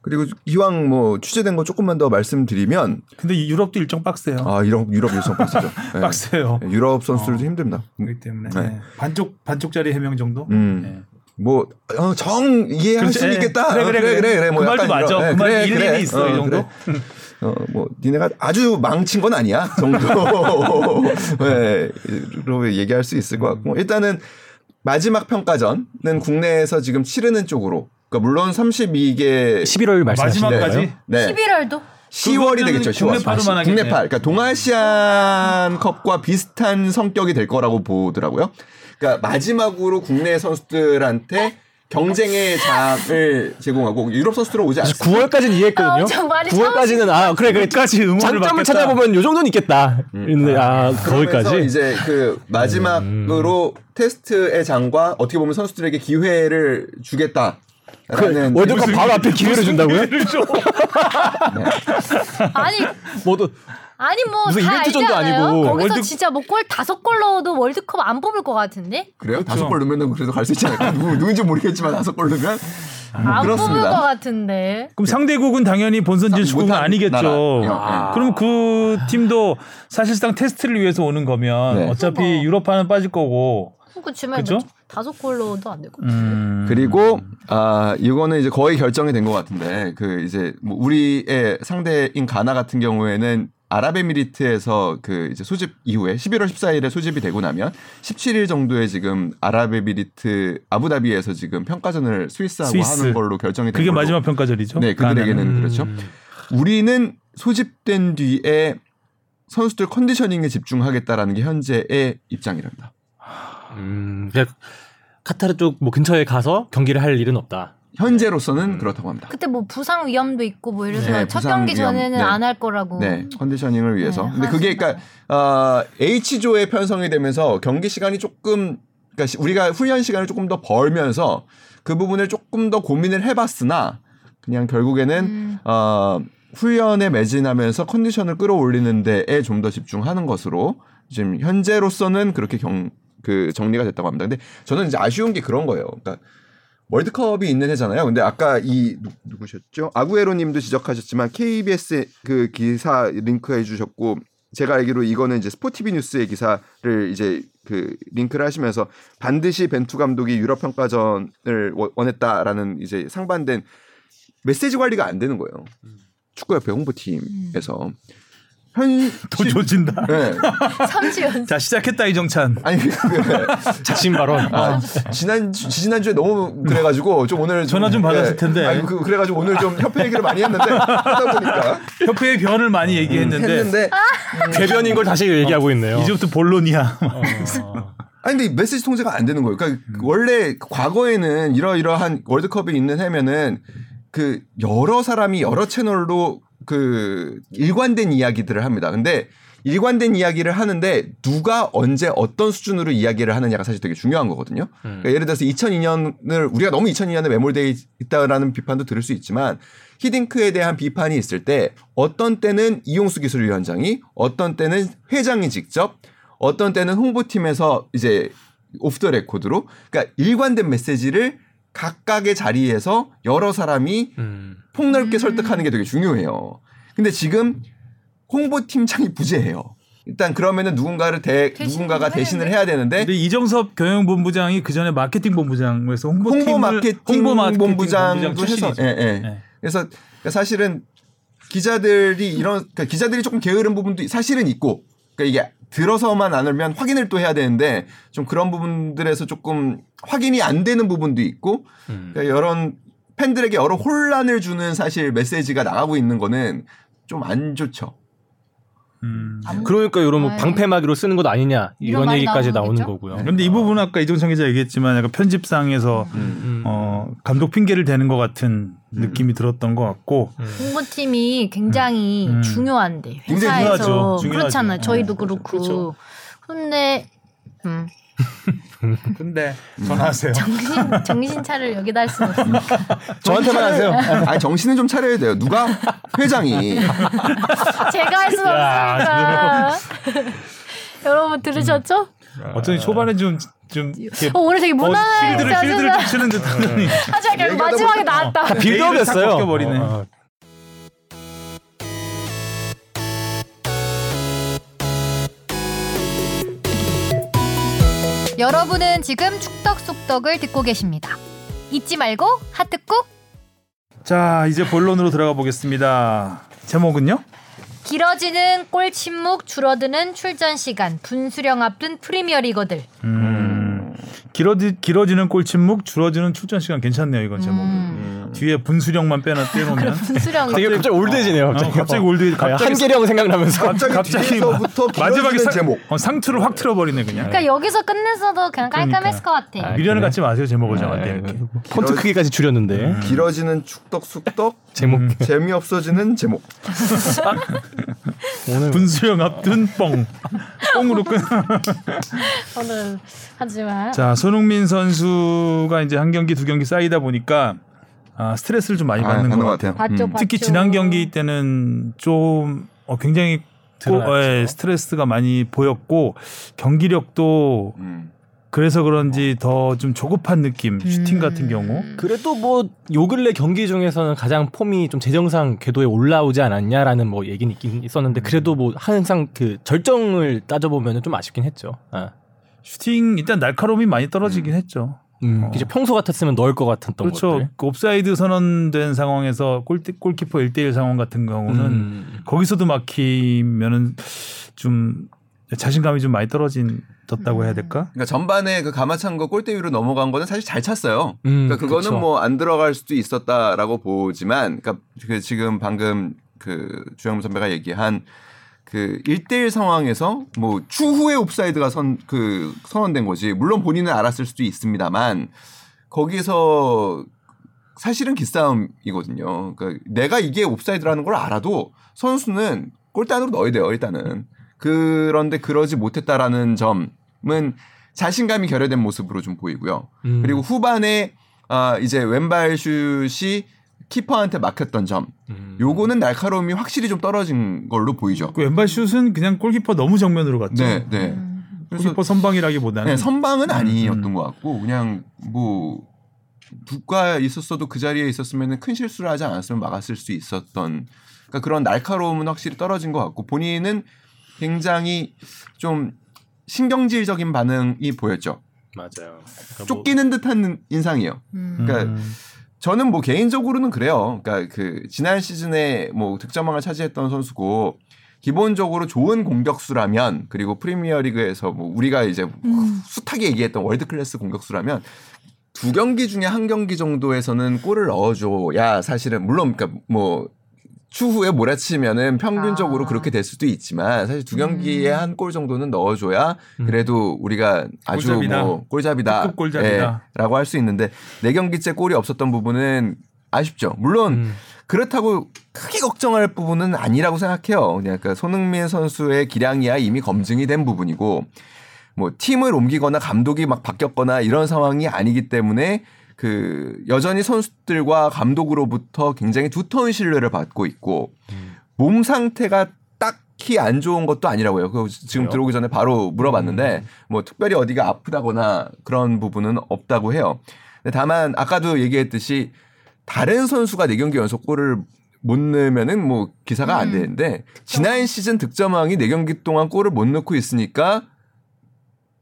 그리고 이왕 뭐 취재된 거 조금만 더 말씀드리면 근데 이 유럽도 일정 빡세요. 아 유럽 유럽 일정 빡세죠. 네. 빡세요. 네, 유럽 선수들도 어. 힘듭니다. 그렇기 때문에 네. 네. 반쪽 반쪽짜리 해명 정도. 음. 네. 뭐정 이해할 그렇지. 수 예. 있겠다. 그래, 그래, 그래. 그래. 뭐 그 말도 맞아. 이런, 예, 그말 그래, 일리는 그래. 있어, 이 어, 정도. 그래. 어, 뭐 니네가 아주 망친 건 아니야 정도. 네, 로 얘기할 수 있을 것 같고 일단은 마지막 평가전은 국내에서 지금 치르는 쪽으로. 그러니까 물론 32개 11월 말씀하시는 마지막까지? 네. 11월도 10월이 되겠죠. 10월. 국내파로만 하겠네. 국내파. 그러니까 동아시안컵과 비슷한 성격이 될 거라고 보더라고요. 그러니까 마지막으로 국내 선수들한테 경쟁의 장을 제공하고 유럽 선수들은 오지 않습니다. 9월까지는 이해했거든요. 아, 엄청 많이 9월까지는 아 그래 그래 끝까지 응원을 장점을 받겠다. 찾아보면 요 정도는 있겠다. 근데 아 거기까지 이제 그 마지막으로 테스트의 장과 어떻게 보면 선수들에게 기회를 주겠다. 그 월드컵 바로 앞에 기회를 준다고요? 아니 뭐도 아니 뭐 무슨 다 이벤트전도 알잖아요. 아니고. 거기서 월드- 진짜 뭐 골 다섯 골 넣어도 월드컵 안 뽑을 것 같은데 그래요? 다섯 골 넣으면 그래도 갈 수 있지 않을까? 누구, 누군지 모르겠지만 다섯 골 넣으면 뭐안 뽑을 것 그렇습니다. 같은데. 그럼 상대국은 당연히 본선 진출국은 못한 아니겠죠. 아. 그럼 그 팀도 사실상 테스트를 위해서 오는 거면 네. 어차피 뭐. 유럽파는 빠질 거고. 그죠? 다섯 골 넣어도 안 될 것 같아. 음. 그리고 아 이거는 이제 거의 결정이 된 것 같은데 그 이제 뭐 우리의 상대인 가나 같은 경우에는 아랍에미리트에서 그 이제 소집 이후에 11월 14일에 소집이 되고 나면 17일 정도에 지금 아랍에미리트 아부다비에서 지금 평가전을 스위스하고 스위스. 하는 걸로 결정이 된 그게 걸로. 마지막 평가절이죠. 네, 그들에게는. 그렇죠. 음. 우리는 소집된 뒤에 선수들 컨디셔닝에 집중하겠다라는 게 현재의 입장이랍니다. 음, 그냥 카타르 쪽 뭐 근처에 가서 경기를 할 일은 없다. 현재로서는 그렇다고 합니다. 그때 뭐 부상 위험도 있고 뭐 이래서 네, 첫 경기 위험. 전에는 네. 안할 거라고. 네, 컨디셔닝을 위해서. 네, 근데 그게 그러니까 어, H조에 편성이 되면서 경기 시간이 조금 그러니까 시- 우리가 훈련 시간을 조금 더 벌면서 그 부분을 조금 더 고민을 해봤으나 그냥 결국에는 음. 어, 훈련에 매진하면서 컨디션을 끌어올리는 데에 좀 더 집중하는 것으로 지금 현재로서는 그렇게 경, 그 정리가 됐다고 합니다. 근데 저는 이제 아쉬운 게 그런 거예요. 그러니까 월드컵이 있는 해잖아요. 근데 아까 이 누, 누구셨죠? 아구에로 님도 지적하셨지만 KBS 그 기사 링크해 주셨고 제가 알기로 이거는 이제 스포티비 뉴스의 기사를 이제 그 링크를 하시면서 반드시 벤투 감독이 유럽 평가전을 원- 원했다라는 이제 상반된 메시지 관리가 안 되는 거예요. 축구협회 홍보팀에서 현또 조진다. 네. 3주 자 시작했다 이정찬. 아니 그 자신 발언. 아, 지난 주- 지난 주에 너무 그래가지고 좀 오늘 전화 좀 받았을 텐데. 아니 그 그래가지고 오늘 좀 협회 얘기를 많이 했는데 하다 보니까 협회의 변을 많이 얘기했는데 했는데 대변인 걸 다시 얘기하고 있네요. 이제부터 본론이야. 어. 아니 근데 메시지 통제가 안 되는 거예요. 그러니까 원래 과거에는 이러이러한 월드컵이 있는 해면은 그 여러 사람이 여러 채널로 그 일관된 이야기들을 합니다. 근데 일관된 이야기를 하는데 누가 언제 어떤 수준으로 이야기를 하느냐가 사실 되게 중요한 거거든요. 그러니까 예를 들어서 2002년을 우리가 너무 2002년에 매몰돼 있다라는 비판도 들을 수 있지만 히딩크에 대한 비판이 있을 때 어떤 때는 이용수 기술위원장이 어떤 때는 회장이 직접 어떤 때는 홍보팀에서 이제 오프 더 레코드로 그러니까 일관된 메시지를 각각의 자리에서 여러 사람이 음. 폭넓게 설득하는 게 되게 중요해요. 근데 지금 홍보팀장이 부재해요. 일단 그러면은 누군가를 대 누군가가 대신을 해야 되는데 근데 이정섭 경영본부장이 그 전에 마케팅 본부장에서 홍보팀을 홍보 마케팅 홍보 마케팅 본부장도 본부장 해서. 예, 예. 네. 그래서 사실은 기자들이 이런 그러니까 기자들이 조금 게으른 부분도 사실은 있고 그러니까 이게 들어서만 안 알면 확인을 또 해야 되는데 좀 그런 부분들에서 조금 확인이 안 되는 부분도 있고 음. 그러니까 이런 팬들에게 여러 혼란을 주는 사실 메시지가 나가고 있는 거는 좀 안 좋죠. 음. 그러니까 이런 뭐. 방패막이로 쓰는 것 아니냐 이런 이런 얘기까지 나오는? 거고요. 근데 이 부분은 아까 이정찬 기자 얘기했지만 약간 편집상에서 음. 어, 감독 핑계를 대는 것 같은 느낌이 들었던 것 같고 홍보팀이 굉장히 음. 중요한데 굉장히 회사에서 중요하죠. 중요하죠. 그렇잖아요. 저희도 네, 그렇고. 그렇죠. 근데 음, 근데 전화하세요. 정신 정신 차를 여기다 할 수는 없으니까. 저한테만 하세요. 아니 정신은 좀 차려야 돼요. 누가 회장이 제가 할 수는 야, 없으니까. 여러분 들으셨죠? 어쩐지 초반에 좀 좀 어, 오늘 되게 무난하게 실드를 진짜 실드를 진짜. 좀 치는 듯 하더니 하지만 결국 마지막에 나왔다. 빌드업이었어요. 벗겨버리네. 여러분은 지금 축덕 속덕을 듣고 계십니다. 잊지 말고 하트 꾹. 자 이제 본론으로 들어가 보겠습니다. 제목은요? 길어지는 골 침묵, 줄어드는 출전 시간, 분수령 앞둔 프리미어리거들. 음, 길어지, 길어지는 골침묵 줄어지는 출전 시간 괜찮네요 이건 제목은 음. 뒤에 분수령만 빼놔 떼놓으면 분수령. 되게 갑자기 올드해지네요. 어, 갑자기 올드 갑자기 한계령 생각나면서 갑자기, 갑자기 뒤에서부터 마지막에 길어지는 사- 제목. 어, 상투를 확 틀어버리네 그냥 그러니까 여기서 끝냈어도 그냥 깔끔했을 것 같아. 아, 미련을 그래? 갖지 마세요 제목을 정할 때 아, 이렇게 폰트 크기까지 줄였는데 길어지는 축덕 숙덕 제목 재미없어지는 제목. 분수령 앞둔 뻥 뻥으로 끝. 오늘 하지만 자 손흥민 선수가 이제 한 경기 두 경기 쌓이다 보니까 아, 스트레스를 좀 많이 아, 받는 것것 같아요. 같아요. 봤죠, 음. 봤죠. 특히 지난 경기 때는 좀 어, 굉장히 고. 예, 스트레스가 많이 보였고 경기력도 음. 그래서 그런지 더 좀 조급한 느낌 슈팅 같은 경우 그래도 뭐 요 근래 경기 중에서는 가장 폼이 좀 재정상 궤도에 올라오지 않았냐라는 뭐 얘기는 있긴 있었는데 그래도 뭐 항상 그 절정을 따져보면 좀 아쉽긴 했죠. 아. 슈팅 일단 날카로움이 많이 떨어지긴 했죠. 음, 이제 평소 같았으면 넣을 것 같았던 그렇죠. 것들. 그 옵사이드 선언된 상황에서 골, 골키퍼 1대1 상황 같은 경우는 음. 거기서도 막히면은 좀 자신감이 좀 많이 떨어졌다고 해야 될까? 그러니까 전반에 그 가마찬 거 골대 위로 넘어간 거는 사실 잘 찼어요. 음, 그러니까 그거는. 뭐 안 들어갈 수도 있었다라고 보지만, 그러니까 그 지금 방금 그 주영무 선배가 얘기한 그 1대1 상황에서 뭐 추후에 옵사이드가 선 그 선언된 거지. 물론 본인은 알았을 수도 있습니다만 거기서 사실은 기싸움이거든요. 그러니까 내가 이게 옵사이드라는 걸 알아도 선수는 골대 안으로 넣어야 돼요. 일단은 그런데 그러지 못했다라는 점은 자신감이 결여된 모습으로 좀 보이고요. 음. 그리고 후반에 아 이제 왼발 슛이 키퍼한테 막혔던 점, 음. 요거는 날카로움이 확실히 좀 떨어진 걸로 보이죠. 그 왼발 슛은 그냥 골키퍼 너무 정면으로 갔죠. 네, 네. 음. 그래서 골키퍼 선방이라기보다는 네, 선방은 아니었던 음. 것 같고 그냥 뭐 누가 있었어도 그 자리에 있었으면 큰 실수를 하지 않았으면 막았을 수 있었던 그러니까 그런 날카로움은 확실히 떨어진 것 같고 본인은 굉장히 좀 신경질적인 반응이 보였죠. 맞아요. 그러니까 뭐- 쫓기는 듯한 인상이에요. 음. 그러니까 음. 저는 뭐 개인적으로는 그래요. 그러니까 그 지난 시즌에 뭐 득점왕을 차지했던 선수고 기본적으로 좋은 공격수라면 그리고 프리미어리그에서 뭐 우리가 이제 음. 숱하게 얘기했던 월드 클래스 공격수라면 두 경기 중에 한 경기 정도에서는 골을 넣어줘야 사실은 물론 그러니까 뭐 추후에 몰아치면은 평균적으로 아. 그렇게 될 수도 있지만 사실 두 경기에 음. 한골 정도는 넣어줘야 그래도 우리가 아주 골잡이다. 뭐 골잡이다, 골잡이다. 예, 라고 할 수 있는데 네 경기째 골이 없었던 부분은 아쉽죠. 물론 음. 그렇다고 크게 걱정할 부분은 아니라고 생각해요. 그냥 그러니까 손흥민 선수의 기량이야 이미 검증이 된 부분이고 뭐 팀을 옮기거나 감독이 막 바뀌었거나 이런 상황이 아니기 때문에 그 여전히 선수들과 감독으로부터 굉장히 두터운 신뢰를 받고 있고 몸 상태가 딱히 안 좋은 것도 아니라고요. 그 지금 그래요? 들어오기 전에 바로 물어봤는데 뭐 특별히 어디가 아프다거나 그런 부분은 없다고 해요. 근데 다만 아까도 얘기했듯이 다른 선수가 4경기 연속 골을 못 넣으면은 뭐 기사가 안 음. 되는데 지난 시즌 득점왕이 4경기 동안 골을 못 넣고 있으니까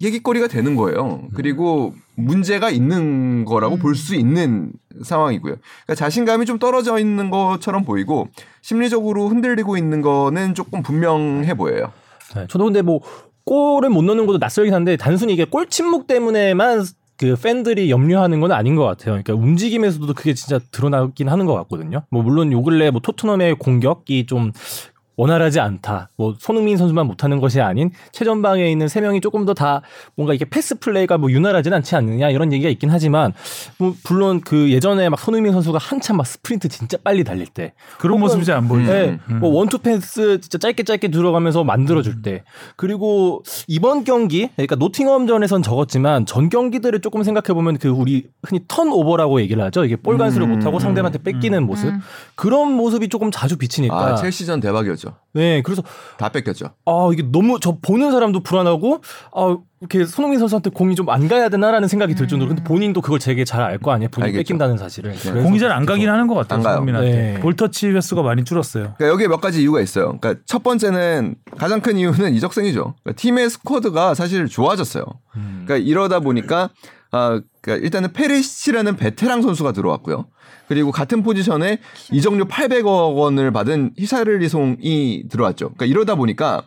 얘기거리가 되는 거예요. 그리고 문제가 있는 거라고 음. 볼수 있는 상황이고요. 그러니까 자신감이 좀 떨어져 있는 것처럼 보이고 심리적으로 흔들리고 있는 거는 조금 분명해 보여요. 네, 저도 근데 뭐 골을 못 넣는 것도 낯설긴 한데 단순히 이게 골 침묵 때문에만 그 팬들이 염려하는 건 아닌 것 같아요. 그러니까 움직임에서도 그게 진짜 드러나긴 하는 것 같거든요. 뭐 물론 요 근래 뭐 토트넘의 공격이 좀 원활하지 않다. 뭐 손흥민 선수만 못하는 것이 아닌 최전방에 있는 세 명이 조금 더 다 뭔가 이게 패스 플레이가 뭐 원활하진 않지 않느냐 이런 얘기가 있긴 하지만 뭐 물론 그 예전에 막 손흥민 선수가 한참 막 스프린트 진짜 빨리 달릴 때 그런 모습이 잘 안 보이죠. 네, 음. 뭐 원투 패스 진짜 짧게 짧게 들어가면서 만들어줄 때 그리고 이번 경기 그러니까 노팅엄전에선 적었지만 전 경기들을 조금 생각해 보면 그 우리 흔히 턴 오버라고 얘기를 하죠 이게 볼 간수를 음. 못하고 상대한테 뺏기는 모습 음. 그런 모습이 조금 자주 비치니까 아, 첼시전 대박이었죠. 네 그래서 다 뺏겼죠. 아 이게 너무 저 보는 사람도 불안하고 아 이렇게 손흥민 선수한테 공이 좀 안 가야 되나라는 생각이 들 정도로 근데 본인도 그걸 되게 잘 알 거 아니에요 본인. 뺏긴다는 사실을 그래서 공이 잘 안 가긴 하는 것 같아요. 손흥민한테 네. 볼터치 횟수가 많이 줄었어요. 그러니까 여기에 몇 가지 이유가 있어요. 그러니까 첫 번째는 가장 큰 이유는 이적생이죠. 그러니까 팀의 squad가 사실 좋아졌어요. 그러니까 이러다 보니까 아, 그러니까 일단은 페리시치라는 베테랑 선수가 들어왔고요. 그리고 같은 포지션에 이적료 800억 원을 받은 히샬리송이 들어왔죠. 그러니까 이러다 보니까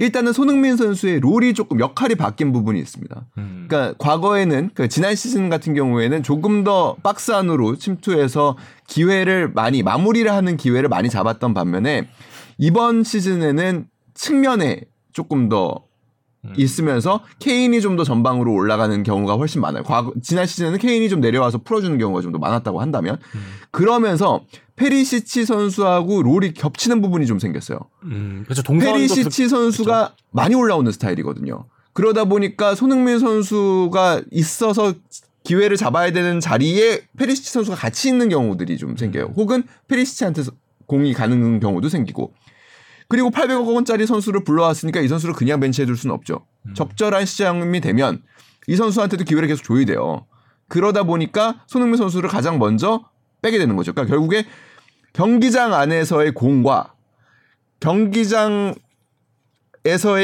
일단은 손흥민 선수의 role이 조금 역할이 바뀐 부분이 있습니다. 음. 그러니까 과거에는 그 지난 시즌 같은 경우에는 조금 더 박스 안으로 침투해서 기회를 많이 마무리를 하는 기회를 많이 잡았던 반면에 이번 시즌에는 측면에 조금 더 있으면서 케인이 좀 더 전방으로 올라가는 경우가 훨씬 많아요. 과거 지난 시즌에는 케인이 좀 내려와서 풀어주는 경우가 좀 더 많았다고 한다면 그러면서 페리시치 선수하고 롤이 겹치는 부분이 좀 생겼어요. 음, 그렇죠 페리시치 선수가 많이 올라오는 스타일이거든요. 그러다 보니까 손흥민 선수가 있어서 기회를 잡아야 되는 자리에 페리시치 선수가 같이 있는 경우들이 좀 생겨요. 혹은 페리시치한테 공이 가는 경우도 생기고. 그리고 800억 원짜리 선수를 불러왔으니까 이 선수를 그냥 벤치해 둘 수는 없죠. 적절한 시장이 되면 이 선수한테도 기회를 계속 줘야 돼요. 그러다 보니까 손흥민 선수를 가장 먼저 빼게 되는 거죠. 그러니까 결국에 경기장 안에서의 공과 경기장에서의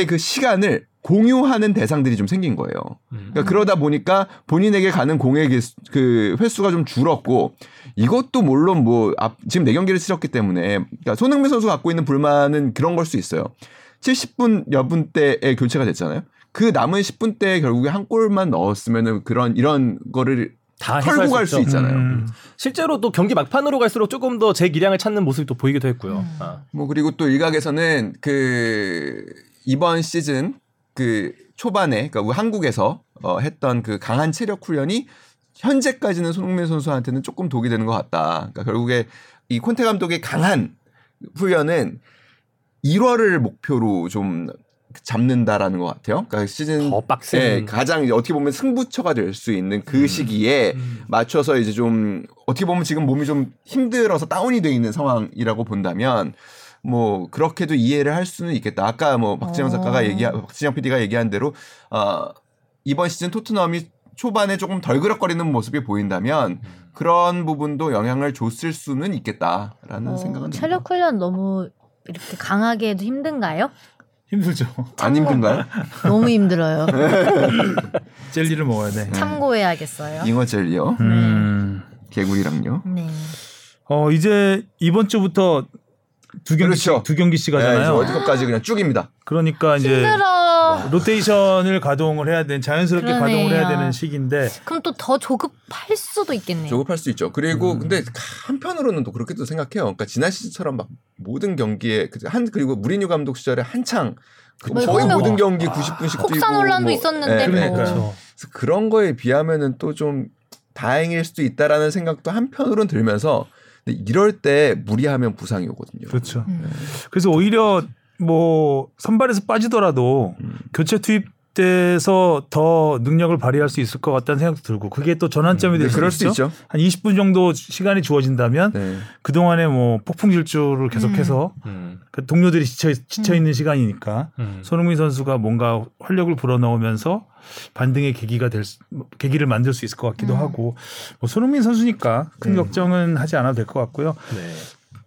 그 시간을 공유하는 대상들이 좀 생긴 거예요. 그러니까 그러다 보니까 본인에게 가는 공의 그 횟수가 좀 줄었고 이것도 물론 뭐 앞, 지금 네 경기를 치렀기 때문에 그러니까 손흥민 선수가 갖고 있는 불만은 그런 걸 수 있어요. 70분 여분 때에 교체가 됐잖아요. 그 남은 10분 때에 결국에 한 골만 넣었으면은 그런 이런 거를 다 털고 갈 수. 있잖아요. 음. 실제로 또 경기 막판으로 갈수록 조금 더 제 기량을 찾는 모습이 또 보이기도 했고요. 음. 아. 뭐 그리고 또 일각에서는 그 이번 시즌 그 초반에 그러니까 한국에서 어 했던 그 강한 체력 훈련이 현재까지는 손흥민 선수한테는 조금 독이 되는 것 같다. 그러니까 결국에 이 콘테 감독의 강한 훈련은 1월을 목표로 좀 잡는다라는 것 같아요. 그러니까 시즌 더 빡센. 예, 가장 어떻게 보면 승부처가 될 수 있는 그 시기에 맞춰서 이제 좀 어떻게 보면 지금 몸이 좀 힘들어서 다운이 돼 있는 상황이라고 본다면 뭐 그렇게도 이해를 할 수는 있겠다. 아까 뭐 박지영 작가가 어. 얘기 박지영 PD가 얘기한 대로 어, 이번 시즌 토트넘이 초반에 조금 덜 그럭거리는 모습이 보인다면 그런 부분도 영향을 줬을 수는 있겠다라는 어, 생각은 듭니다. 체력 훈련 너무 이렇게 강하게 해도 힘든가요? 힘들죠. 안 힘든가요? 너무 힘들어요. 젤리를 먹어야 돼. 참고해야겠어요. 잉어 젤리요, 음. 개구리랑요. 네. 어 이제 이번 주부터 두 경기씩 그렇죠. 두 경기씩 네, 하잖아요. 월드컵까지 그냥 쭉입니다. 그러니까 이제 힘들어. 로테이션을 가동을 해야 되는 자연스럽게 그러네요. 가동을 해야 되는 시기인데 그럼 또 더 조급할 수도 있겠네요. 조급할 수 있죠. 그리고 음. 근데 한편으로는 또 그렇게도 생각해요. 그러니까 지난 시즌처럼 막 모든 경기에 그한 그리고 무리뉴 감독 시절에 한창 그뭐 거의 모든 경기 90분씩 혹사 논란도 있었는데 네, 뭐. 네. 그러니까요. 그래서 그런 거에 비하면은 또 좀 다행일 수도 있다라는 생각도 한편으로는 들면서 근데 이럴 때 무리하면 부상이 오거든요. 그렇죠. 음. 그래서 오히려 뭐 선발에서 빠지더라도 음. 교체 투입 돼서 더 능력을 발휘할 수 있을 것 같다는 생각도 들고 그게 또 전환점이 될 네, 수도 그럴 수 있죠. 있죠. 한 20분 정도 시간이 주어진다면 네. 그 동안에 뭐 폭풍 질주를 계속해서 음. 그 동료들이 지쳐 지쳐 있는 시간이니까 음. 손흥민 선수가 뭔가 활력을 불어넣으면서 반등의 계기가 될 수, 계기를 만들 수 있을 것 같기도 음. 하고 뭐 손흥민 선수니까 큰 네. 걱정은 하지 않아도 될 것 같고요. 네.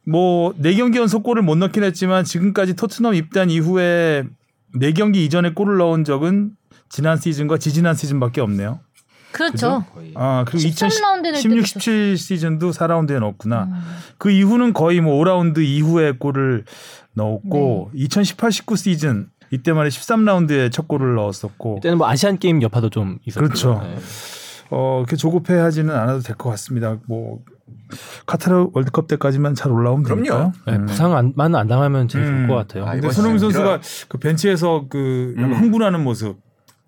뭐네 경기 연속 골을 못 넣긴 했지만 지금까지 토트넘 입단 이후에 네 경기 이전에 골을 넣은 적은 지난 시즌과 지지난 시즌밖에 없네요. 그렇죠. 아 그리고 13라운드 낼 16, 때도 17 시즌도 4라운드에 넣었구나. 음. 그 이후는 거의 뭐 5라운드 이후에 골을 넣었고 2018, 19 시즌 이때만에 13라운드에 첫 골을 넣었었고 이때는 뭐 아시안 게임 여파도 좀 있었고. 그렇죠. 어, 그렇게 조급해하지는 않아도 될 것 같습니다. 뭐 카타르 월드컵 때까지만 잘 올라오면 그럼요. 네, 음. 부상만 안 당하면 제일 음. 좋을 것 같아요. 아, 근데 손흥민 선수가 그 벤치에서 그 음. 흥분하는 모습,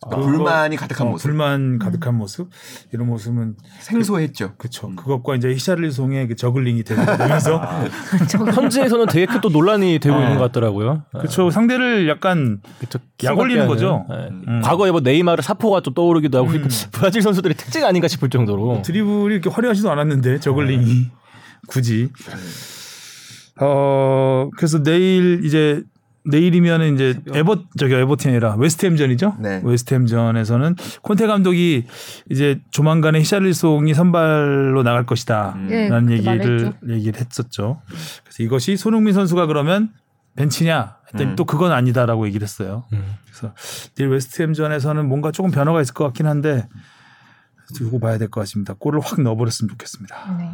그러니까 불만이 가득한 어, 모습. 불만 가득한 모습 이런 모습은 생소했죠. 그렇죠. 그것과 이제 히샤를송의 그 저글링이 되면서 아. 현지에서는 되게 큰 또 논란이 되고 어. 있는 것 같더라고요. 그렇죠. 상대를 약간 그쵸. 약 올리는 거죠. 네. 음. 과거에 뭐 네이마르 사포가 좀 떠오르기도 하고 그리고 브라질 선수들의 특징 아닌가 싶을 정도로. 드리블이 이렇게 화려하지도 않았는데 저글링이 굳이. 어 그래서 내일 이제 내일이면은 이제 에버 저기 에버튼이라 웨스트햄전이죠. 네. 웨스트햄전에서는 콘테 감독이 이제 조만간에 히샬리송이 선발로 나갈 것이다. 음. 예, 라는 얘기를 말했죠. 얘기를 했었죠. 그래서 이것이 손흥민 선수가 그러면 벤치냐? 했더니 음. 또 그건 아니다라고 얘기를 했어요. 음. 그래서 내일 웨스트햄전에서는 뭔가 조금 변화가 있을 것 같긴 한데 두고 봐야 될 것 같습니다. 골을 확 넣어버렸으면 좋겠습니다. 네.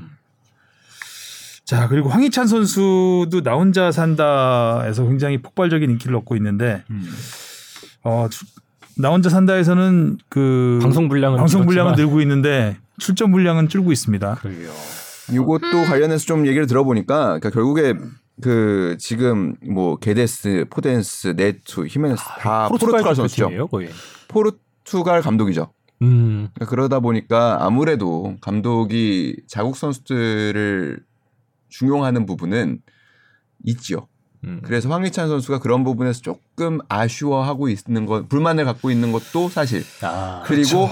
자 그리고 황희찬 선수도 나 혼자 산다에서 굉장히 폭발적인 인기를 얻고 있는데 음. 어, 주- 나 혼자 산다에서는 그 방송 분량은 방송 분량은. 늘고 있는데 출전 분량은 줄고 있습니다. 그러게요. 이것도 관련해서 좀 얘기를 들어보니까 그러니까 결국에 그 지금 뭐 게데스, 포덴스, 네투, 히메네스 다 포르투갈 선수죠. 팀이에요, 거의. 포르투갈 감독이죠. 음. 그러니까 그러다 보니까 아무래도 감독이 자국 선수들을 중용하는 부분은 있지요. 음. 그래서 황희찬 선수가 그런 부분에서 조금 아쉬워하고 있는 것, 불만을 갖고 있는 것도 사실. 아, 그리고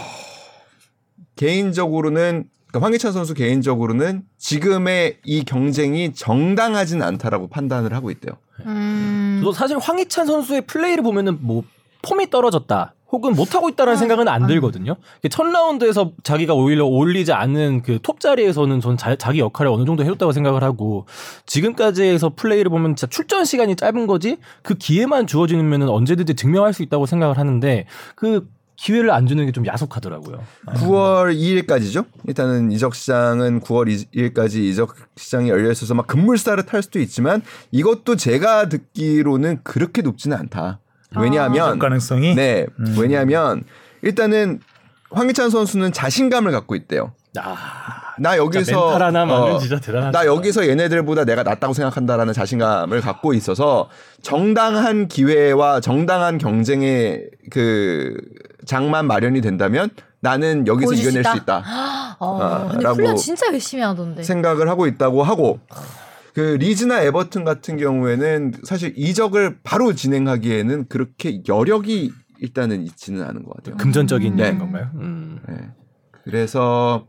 개인적으로는 그러니까 황희찬 선수 개인적으로는 지금의 이 경쟁이 정당하진 않다라고 판단을 하고 있대요. 음. 저도 사실 황희찬 선수의 플레이를 보면은 뭐 폼이 떨어졌다. 혹은 못하고 있다는 아, 생각은 안 아. 들거든요. 첫 라운드에서 자기가 오히려 올리지 않은 그 톱 자리에서는 전 자, 기 역할을 어느 정도 해줬다고 생각을 하고 지금까지에서 플레이를 보면 진짜 출전 시간이 짧은 거지 그 기회만 주어지면 언제든지 증명할 수 있다고 생각을 하는데 그 기회를 안 주는 게 좀 야속하더라고요. 9월 2일까지죠. 일단은 이적 시장은 9월 2일까지 이적 시장이 열려 있어서 막 급물살을 탈 수도 있지만 이것도 제가 듣기로는 그렇게 높지는 않다. 왜냐하면 가능성이 네, 음. 왜냐하면 일단은 황희찬 선수는 자신감을 갖고 있대요. 아, 나 여기서 멘탈 하나만은 어, 진짜 대단하다. 나 여기서 얘네들보다 내가 낫다고 생각한다라는 자신감을 갖고 있어서 정당한 기회와 정당한 경쟁의 그 장만 마련이 된다면 나는 여기서 이겨낼 수 있다? 있다. 어, 아, 근데 라고 훈련 진짜 열심히 하던데. 생각을 하고 있다고 하고 그 리즈나 에버튼 같은 경우에는 사실 이적을 바로 진행하기에는 그렇게 여력이 일단은 있지는 않은 것 같아요. 금전적인 네. 건가요? 음. 네. 그래서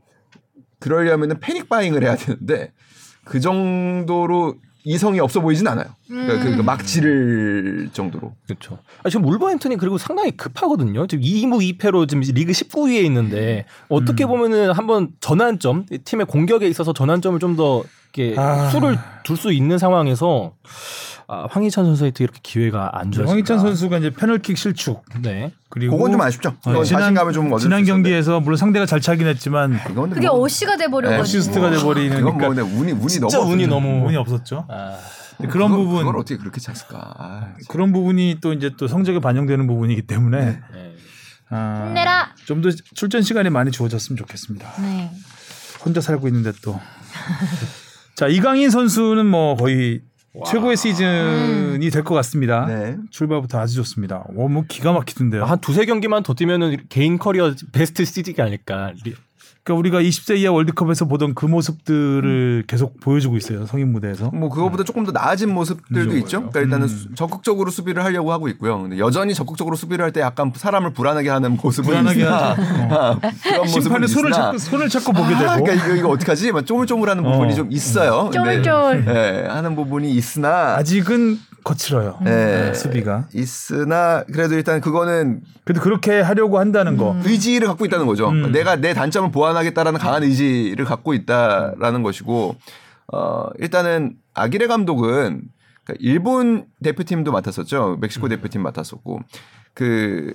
그러려면은 패닉 바잉을 해야 되는데 그 정도로 이성이 없어 보이진 않아요. 그러니까 그- 그막 지를 정도로. 그렇죠. 아, 지금 울버햄튼이 그리고 상당히 급하거든요. 지금 2무 2패로 지금 리그 19위에 있는데 어떻게 음. 보면은 한번 전환점 팀의 공격에 있어서 전환점을 좀 더 이렇게 아. 수를 둘 수 있는 상황에서 아, 황희찬 선수한테 이렇게 기회가 안 좋았습니다. 황희찬 선수가 이제 페널킥 실축 네. 그리고 그건 좀 아쉽죠. 어, 그건 자신감을 좀 얻을 지난. 경기에서 물론 상대가 잘 차긴 했지만 이건 그게 뭐, 어시가 돼 버려 가지고. 어시스트가 돼 버리는 그건 뭐 그러니까 근데 운이 운이 진짜 너무 운이 없었죠. 너무 운이 없었죠. 아, 그런 그걸- 부분 그걸 어떻게 그렇게 찼을까? 아, 그런 부분이 또 이제 또 성적에 반영되는 부분이기 때문에 네. 아, 힘내라. 좀 더 출전 시간이 많이 주어졌으면 좋겠습니다. 네. 혼자 살고 있는데 또. 자 이강인 선수는 뭐 거의 최고의 시즌이 될 것 같습니다. 네. 출발부터 아주 좋습니다. 오, 뭐 기가 막히던데요. 한 두세 경기만 더 뛰면은 개인 커리어 베스트 시즌이 아닐까. 리- 그러니까 우리가 20세 이하 월드컵에서 보던 그 모습들을 계속 보여주고 있어요. 성인 무대에서. 뭐 그거보다 조금 더 나아진 모습들도 그죠, 있죠. 그러니까 일단은 음. 수- 적극적으로 수비를 하려고 하고 있고요. 근데 여전히 적극적으로 수비를 할 때 약간 사람을 불안하게 하는 모습은 불안하게 있으나. 아, 그런 모습은 심판의 손을 있으나 찾고 손을 찾고 보게 아, 되고. 그러니까 이거, 이거 어떡하지? 막 쪼물쪼물하는 어. 부분이 좀 있어요. 쫄쫄. 예, 하는 부분이 있으나 아직은 거칠어요. 예, 수비가. 있으나 그래도 일단 그거는 그래도 그렇게 하려고 한다는 거. 의지를 갖고 있다는 거죠. 음. 내가 내 단점을 보완하겠다라는 강한 의지를 갖고 있다라는 것이고, 어, 일단은 아기레 감독은 그러니까 일본 대표팀도 맡았었죠. 멕시코 대표팀 맡았었고, 그,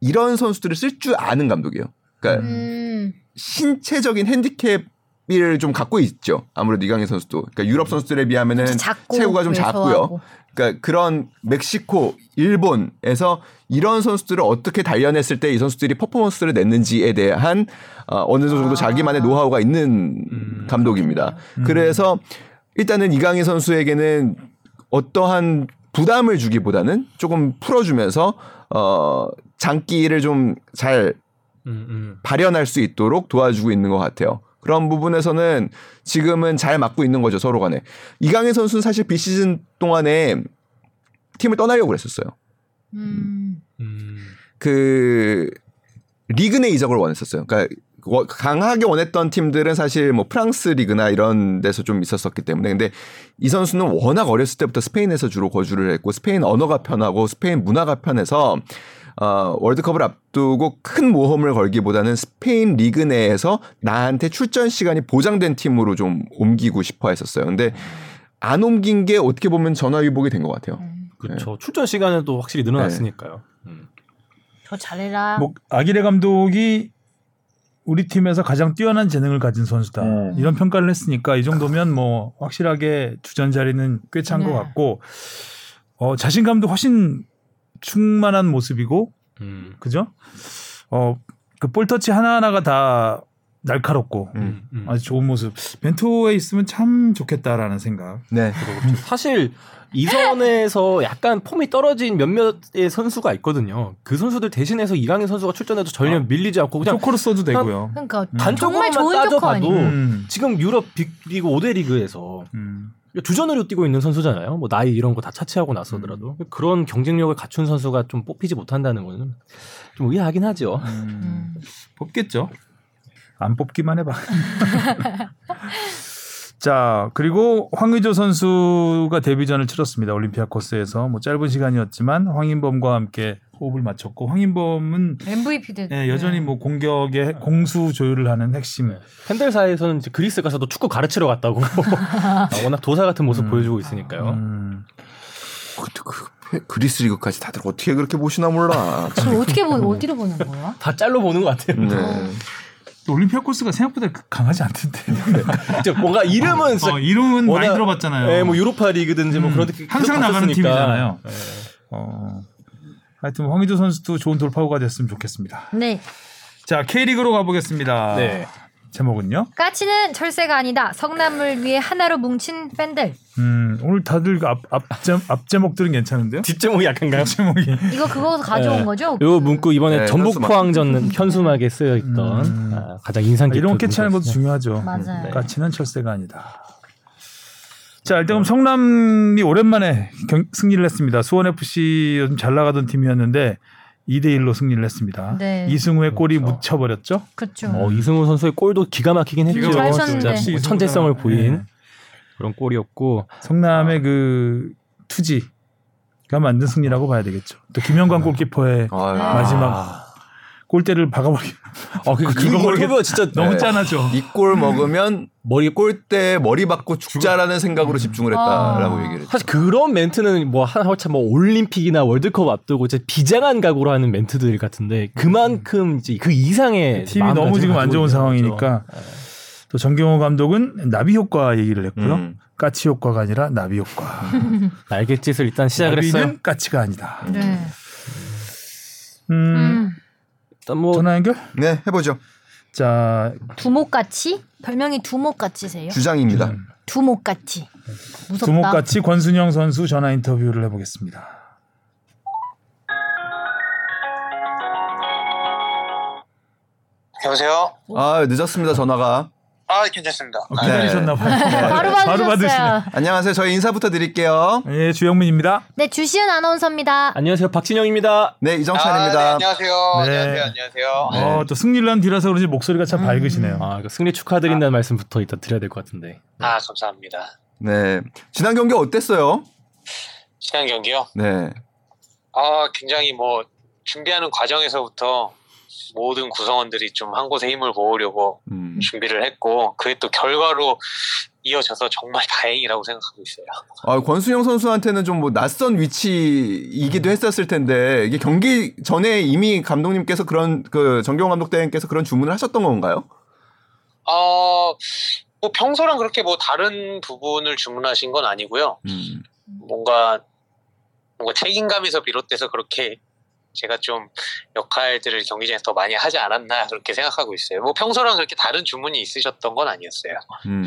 이런 선수들을 쓸 줄 아는 감독이에요. 그러니까 음. 신체적인 핸디캡 을좀 갖고 있죠. 아무래도 이강인 선수도. 그러니까 유럽 선수들에 비하면은 체구가 좀. 작고요. 그러니까 그런 멕시코, 일본에서 이런 선수들을 어떻게 단련했을 때 이 선수들이 퍼포먼스를 냈는지에 대한 어, 어느 정도 아. 자기만의 노하우가 있는 감독입니다. 그래서 일단은 이강인 선수에게는 어떠한 부담을 주기보다는 조금 풀어주면서 어 장기를 좀잘 음, 음. 발현할 수 있도록 도와주고 있는 것 같아요. 그런 부분에서는 지금은 잘 맞고 있는 거죠 서로 간에. 이강인 선수는 사실 비시즌 동안에 팀을 떠나려고 그랬었어요. 음. 음. 그 리그 내 이적을 원했었어요. 그러니까 워- 강하게 원했던 팀들은 사실 뭐 프랑스 리그나 이런 데서 좀 있었었기 때문에 근데 이 선수는 워낙 어렸을 때부터 스페인에서 주로 거주를 했고 스페인 언어가 편하고 스페인 문화가 편해서 어, 월드컵을 앞두고 큰 모험을 걸기보다는 스페인 리그 내에서 나한테 출전 시간이 보장된 팀으로 좀 옮기고 싶어 했었어요. 근데 안 옮긴 게 어떻게 보면 전화위복이 된 것 같아요. 그렇죠. 출전 시간은 또 확실히 늘어났으니까요. 음. 더 잘해라. 뭐 아기레 감독이 우리 팀에서 가장 뛰어난 재능을 가진 선수다. 음. 이런 평가를 했으니까 이 정도면 뭐 확실하게 주전 자리는 꽤 찬것 네. 같고 어, 자신감도 훨씬 충만한 모습이고 음. 그죠? 어, 그 볼터치 하나하나가 다 날카롭고 음. 음. 아주 좋은 모습. 벤투에 있으면 참 좋겠다라는 생각. 네. 사실 이선에서 약간 폼이 떨어진 몇몇의 선수가 있거든요. 그 선수들 대신해서 이강인 선수가 출전해도 전혀 아, 밀리지 않고 그냥 조커로 써도 되고요. 그러니까 단적으로만 정말 좋은 조커 따져봐도. 음. 지금 유럽 빅리그 5대 리그에서 음. 주전으로 뛰고 있는 선수잖아요. 뭐 나이 이런 거 다 차치하고 나서더라도 그런 경쟁력을 갖춘 선수가 좀 뽑히지 못한다는 거는 좀 의아하긴 하죠. 음. 음. 뽑겠죠. 안 뽑기만 해봐. 자 그리고 황의조 선수가 데뷔전을 치렀습니다. 올림피아코스에서 뭐 짧은 시간이었지만 황인범과 함께 호흡을 맞췄고 황인범은 MVP 됐. 예, 여전히 뭐 공격의 공수 조율을 하는 핵심. 팬들 사이에서는 이제 그리스 가서도 축구 가르치러 갔다고 아, 워낙 도사 같은 모습 보여주고 있으니까요. 음. 그, 그, 그리스 리그까지 다들 어떻게 그렇게 보시나 몰라. 저 어떻게 보는 어디로 보는 거야? 다 짤로 보는 것 같아요. 네. 또 올림피아 코스가 생각보다 강하지 않던데. 이제 뭔가 이름은 어, 이름은 많이 워낙- 들어봤잖아요. 예, 뭐 유로파 리그든지 뭐 음, 그런 데 항상 나가는. 팀이잖아요. 예. 어, 하여튼 뭐 황의조 선수도 좋은 돌파구가 됐으면 좋겠습니다. 네. 자 K리그로 가보겠습니다. 네. 제목은요? 까치는 철새가 아니다. 성남을 위해 하나로 뭉친 팬들. 음, 오늘 다들 앞, 앞제, 앞제목들은 괜찮은데요? 뒷 제목이 약한가요? 제목이. 이거 그거서 가져온 네. 거죠? 요 문구 이번에 네, 전북 현수막. 포항전 현수막에 쓰여 있던 음. 아, 가장 인상 깊은 이런 거 캐치하는 것도. 중요하죠. 맞아요. 네. 까치는 철새가 아니다. 자, 일단 그럼 성남이 오랜만에 경- 승리를 했습니다. 수원 FC 요즘 잘 나가던 팀이었는데 2대 1로 승리를 했습니다. 네. 이승우의 골이 그렇죠. 묻혀버렸죠. 그렇죠. 어, 이승우 선수의 골도 기가 막히긴 했죠. 기가 잘 진짜 쳤는데. 뭐 천재성을 보인 네. 그런 골이었고 성남의 그 투지가 만든 승리라고 봐야 되겠죠. 또 김영관 골키퍼의 아유. 마지막 골대를 박아버리. 아, 그, 그, 이걸 모르겠- 진짜 너무 네. 짠하죠. 이 골 먹으면 머리 골대 머리 받고 죽자라는 생각으로 집중을 했다라고 아. 얘기를 했죠. 사실 그런 멘트는 뭐 한참 뭐 올림픽이나 월드컵 앞두고 이제 비장한 각오로 하는 멘트들 같은데 그만큼 이제 그 이상의 팀이 너무 지금 안 좋은 상황이니까 거죠. 또 정경호 감독은 나비 효과 얘기를 했고요. 음. 까치 효과가 아니라 나비 효과. 날갯짓을 일단 시작을 나비는 했어요. 까치가 아니다. 네. 음, 음. 일단 뭐 전화 연결? 네, 해보죠. 자, 두목같이? 별명이 두목같이세요? 주장입니다. 음. 두목같이. 무섭다. 두목같이 권순영 선수 전화 인터뷰를 해보겠습니다. 여보세요? 아 늦었습니다 전화가. 아, 괜찮습니다. 어, 기다리셨나 봐요. 바로 받으셨어요. 받으시네. 안녕하세요. 저희 인사부터 드릴게요. 예, 주영민입니다. 네, 주시은 아나운서입니다. 안녕하세요 박진영입니다. 네 아, 이정찬입니다. 네, 안녕하세요. 네. 안녕하세요. 안녕하세요. 어, 또 승리를 한 뒤라서 그런지 목소리가 참 밝으시네요. 아, 그 승리 축하드린다는 말씀부터 일단 드려야 될 것 같은데. 아, 감사합니다. 네 지난 경기 어땠어요? 지난 경기요? 네. 아, 굉장히 뭐, 준비하는 과정에서부터 모든 구성원들이 좀 한 곳에 힘을 모으려고 음. 준비를 했고, 그게 또 결과로 이어져서 정말 다행이라고 생각하고 있어요. 아, 권순영 선수한테는 좀 뭐 낯선 위치이기도 했었을 텐데 이게 경기 전에 이미 감독님께서 그런 그 정경호 감독 대행께서 그런 주문을 하셨던 건가요? 어, 뭐 평소랑 그렇게 뭐 다른 부분을 주문하신 건 아니고요. 음. 뭔가 뭔가 책임감에서 비롯돼서 그렇게 제가 좀 역할들을 경기장에서 더 많이 하지 않았나 그렇게 생각하고 있어요. 뭐 평소랑 그렇게 다른 주문이 있으셨던 건 아니었어요. 음.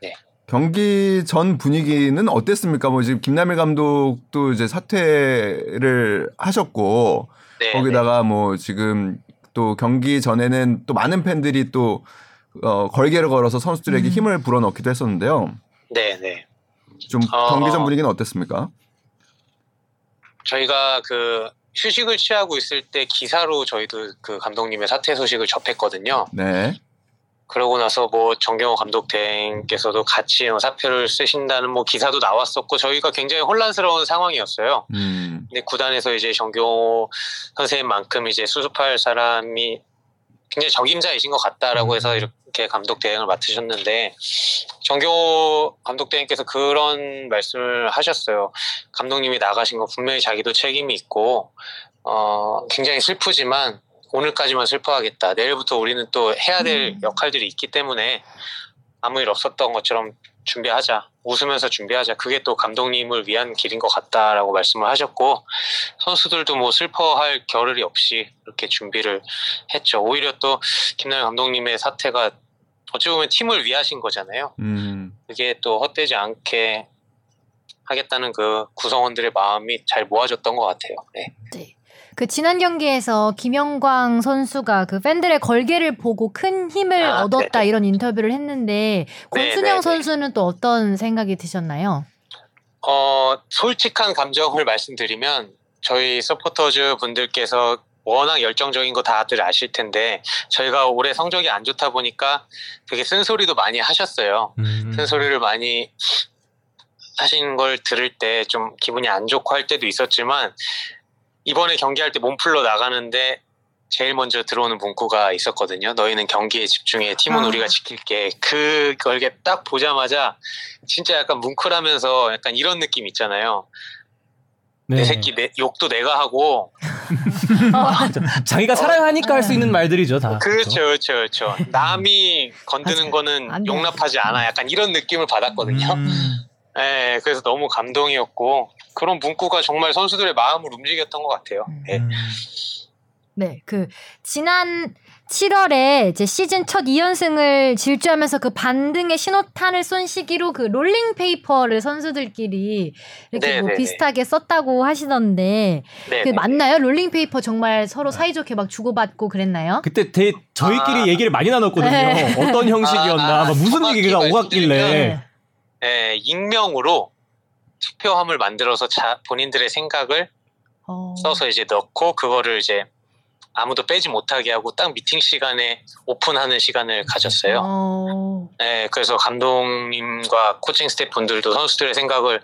네. 경기 전 분위기는 어땠습니까? 뭐 지금 김남일 감독도 이제 사퇴를 하셨고 네, 거기다가 뭐 지금 또 경기 전에는 또 많은 팬들이 또 어, 걸개를 걸어서 선수들에게 음. 힘을 불어넣기도 했었는데요. 네, 네. 좀 어. 경기 전 분위기는 어땠습니까? 저희가 그 휴식을 취하고 있을 때 기사로 저희도 그 감독님의 사퇴 소식을 접했거든요. 네. 그러고 나서 뭐 정경호 감독 대행께서도 같이 뭐 사표를 쓰신다는 뭐 기사도 나왔었고 저희가 굉장히 혼란스러운 상황이었어요. 음. 근데 구단에서 이제 정경호 선생님만큼 이제 수습할 사람이 굉장히 적임자이신 것 같다라고 해서 이렇게 감독 대행을 맡으셨는데 정경호 감독 대행께서 그런 말씀을 하셨어요. 감독님이 나가신 거 분명히 자기도 책임이 있고 어 굉장히 슬프지만 오늘까지만 슬퍼하겠다. 내일부터 우리는 또 해야 될 음. 역할들이 있기 때문에 아무 일 없었던 것처럼 준비하자. 웃으면서 준비하자. 그게 또 감독님을 위한 길인 것 같다라고 말씀을 하셨고 선수들도 뭐 슬퍼할 겨를이 없이 이렇게 준비를 했죠. 오히려 또 김나영 감독님의 사태가 어찌 보면 팀을 위하신 거잖아요. 음. 그게 또 헛되지 않게 하겠다는 그 구성원들의 마음이 잘 모아졌던 것 같아요. 네. 네. 그 지난 경기에서 김영광 선수가 그 팬들의 걸개를 보고 큰 힘을 아, 얻었다 네네. 이런 인터뷰를 했는데 권순영 네네네. 선수는 또 어떤 생각이 드셨나요? 어, 솔직한 감정을 말씀드리면 저희 서포터즈 분들께서 워낙 열정적인 거 다들 아실 텐데 저희가 올해 성적이 안 좋다 보니까 되게 쓴소리도 많이 하셨어요. 음. 쓴소리를 많이 하시는 걸 들을 때 좀 기분이 안 좋고 할 때도 있었지만 이번에 경기할 때 몸풀러 나가는데 제일 먼저 들어오는 문구가 있었거든요. 너희는 경기에 집중해. 팀은 아. 우리가 지킬게. 그걸 딱 보자마자 진짜 약간 뭉클하면서 약간 이런 느낌 있잖아요. 네. 내 새끼 내, 욕도 내가 하고 자기가 사랑하니까 할 수 있는 말들이죠 다. 그렇죠 그렇죠 그렇죠 남이 건드는. 거는. 용납하지 않아 약간 이런 느낌을 받았거든요 음. 네, 그래서 너무 감동이었고 그런 문구가 정말 선수들의 마음을 움직였던 것 같아요 네. 음. 네, 그 지난 7월에 이제 시즌 첫 2연승을 질주하면서 그 반등의 신호탄을 쏜 시기로 그 롤링 페이퍼를 선수들끼리 이렇게 뭐 네네네. 비슷하게 썼다고 하시던데 네, 그 네. 맞나요? 롤링 페이퍼 정말 서로 사이좋게 막 주고받고 그랬나요? 그때 대, 저희끼리 아. 얘기를 많이 나눴거든요. 네. 어떤 형식이었나, 아, 아, 막 무슨 얘기가 오갔길래. 예, 익명으로 투표함을 만들어서 자, 본인들의 생각을 어. 써서 이제 넣고 그거를 이제 아무도 빼지 못하게 하고 딱 미팅 시간에 오픈하는 시간을 가졌어요. 어. 네, 그래서 감독님과 코칭 스태프 분들도 선수들의 생각을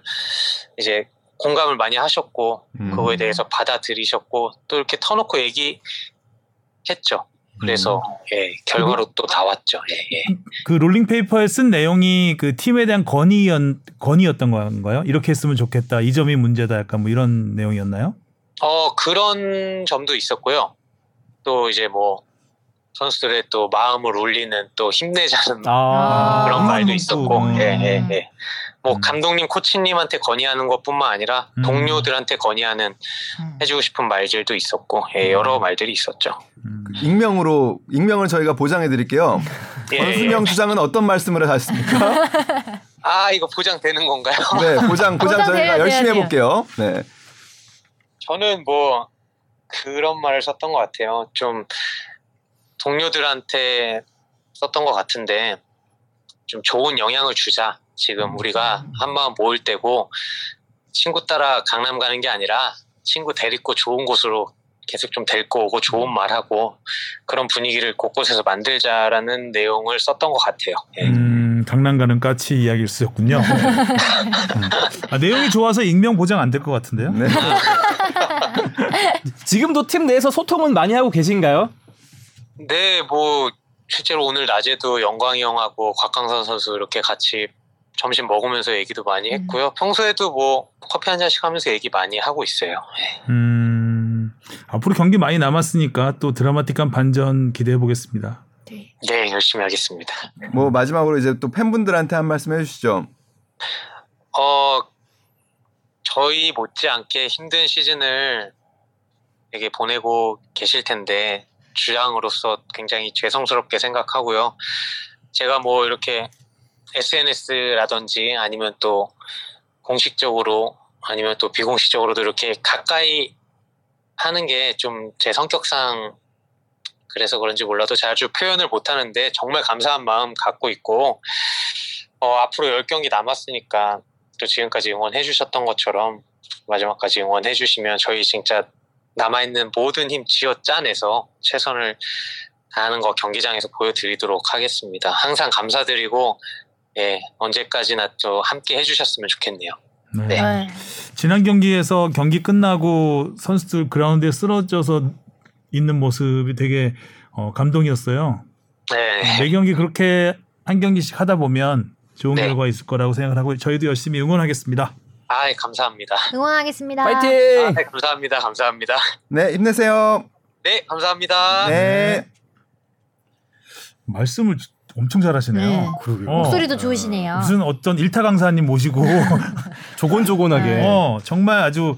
이제 공감을 많이 하셨고 음. 그거에 대해서 받아들이셨고 또 이렇게 터놓고 얘기했죠. 그래서 예, 결과로 또 나왔죠. 예, 예. 그 롤링 페이퍼에 쓴 내용이 그 팀에 대한 건의였 건의였던 건가요? 이렇게 했으면 좋겠다. 이 점이 문제다. 약간 뭐 이런 내용이었나요? 어 그런 점도 있었고요. 또 이제 뭐 선수들의 또 마음을 울리는 또 힘내자는 아, 그런 아, 말도 또, 있었고, 음. 예, 예, 예. 뭐 음. 감독님, 코치님한테 건의하는 것뿐만 아니라 음. 동료들한테 건의하는 음. 해주고 싶은 말들도 있었고, 예, 여러 말들이 있었죠. 음. 익명으로 익명을 저희가 보장해 드릴게요. 예, 권순영 주장은 어떤 말씀을 하셨습니까? 아 이거 보장되는 건가요? 네, 보장 보장 보장 저희가 열심히 돼요, 해볼게요. 네. 저는 뭐 그런 말을 썼던 것 같아요. 좀 동료들한테 썼던 것 같은데 좀 좋은 영향을 주자. 지금 우리가 한 마음 모을 때고 친구 따라 강남 가는 게 아니라 친구 데리고 좋은 곳으로 계속 좀 데리고 오고 좋은 말하고 그런 분위기를 곳곳에서 만들자라는 내용을 썼던 것 같아요. 예. 음, 강남 가는 까치 이야기를 쓰셨군요. 음. 아, 내용이 좋아서 익명 보장 안 될 것 같은데요? 네. 지금도 팀 내에서 소통은 많이 하고 계신가요? 네, 뭐 실제로 오늘 낮에도 영광이 형하고 곽강선 선수 이렇게 같이 점심 먹으면서 얘기도 많이 했고요. 평소에도 뭐 커피 한 잔씩 하면서 얘기 많이 하고 있어요. 네. 음, 앞으로 경기 많이 남았으니까 또 드라마틱한 반전 기대해 보겠습니다. 네. 네, 열심히 하겠습니다. 뭐 마지막으로 이제 또 팬분들한테 한 말씀 해주시죠. 어, 저희 못지않게 힘든 시즌을 되게 보내고 계실 텐데 주장으로서 굉장히 죄송스럽게 생각하고요. 제가 뭐 이렇게 SNS라든지 아니면 또 공식적으로 아니면 또 비공식적으로도 이렇게 가까이 하는 게 좀 제 성격상 그래서 그런지 몰라도 자주 표현을 못 하는데 정말 감사한 마음 갖고 있고 어, 앞으로 10경기 남았으니까 또 지금까지 응원해 주셨던 것처럼 마지막까지 응원해 주시면 저희 진짜 남아있는 모든 힘 쥐어 짜내서 최선을 다하는 거 경기장에서 보여드리도록 하겠습니다. 항상 감사드리고 예, 언제까지나 또 함께 해주셨으면 좋겠네요. 네. 네. 지난 경기에서 경기 끝나고 선수들 그라운드에 쓰러져서 있는 모습이 되게 어, 감동이었어요. 네, 매 경기 그렇게 한 경기씩 하다 보면 좋은 네. 결과 있을 거라고 생각을 하고 저희도 열심히 응원하겠습니다. 아, 감사합니다. 응원하겠습니다. 파이팅! 아, 네, 감사합니다. 감사합니다. 네, 힘내세요. 네, 감사합니다. 네. 말씀을 엄청 잘하시네요. 네. 그러게요. 어. 목소리도 좋으시네요. 무슨 어떤 일타 강사님 모시고 조곤조곤하게. 네. 어, 정말 아주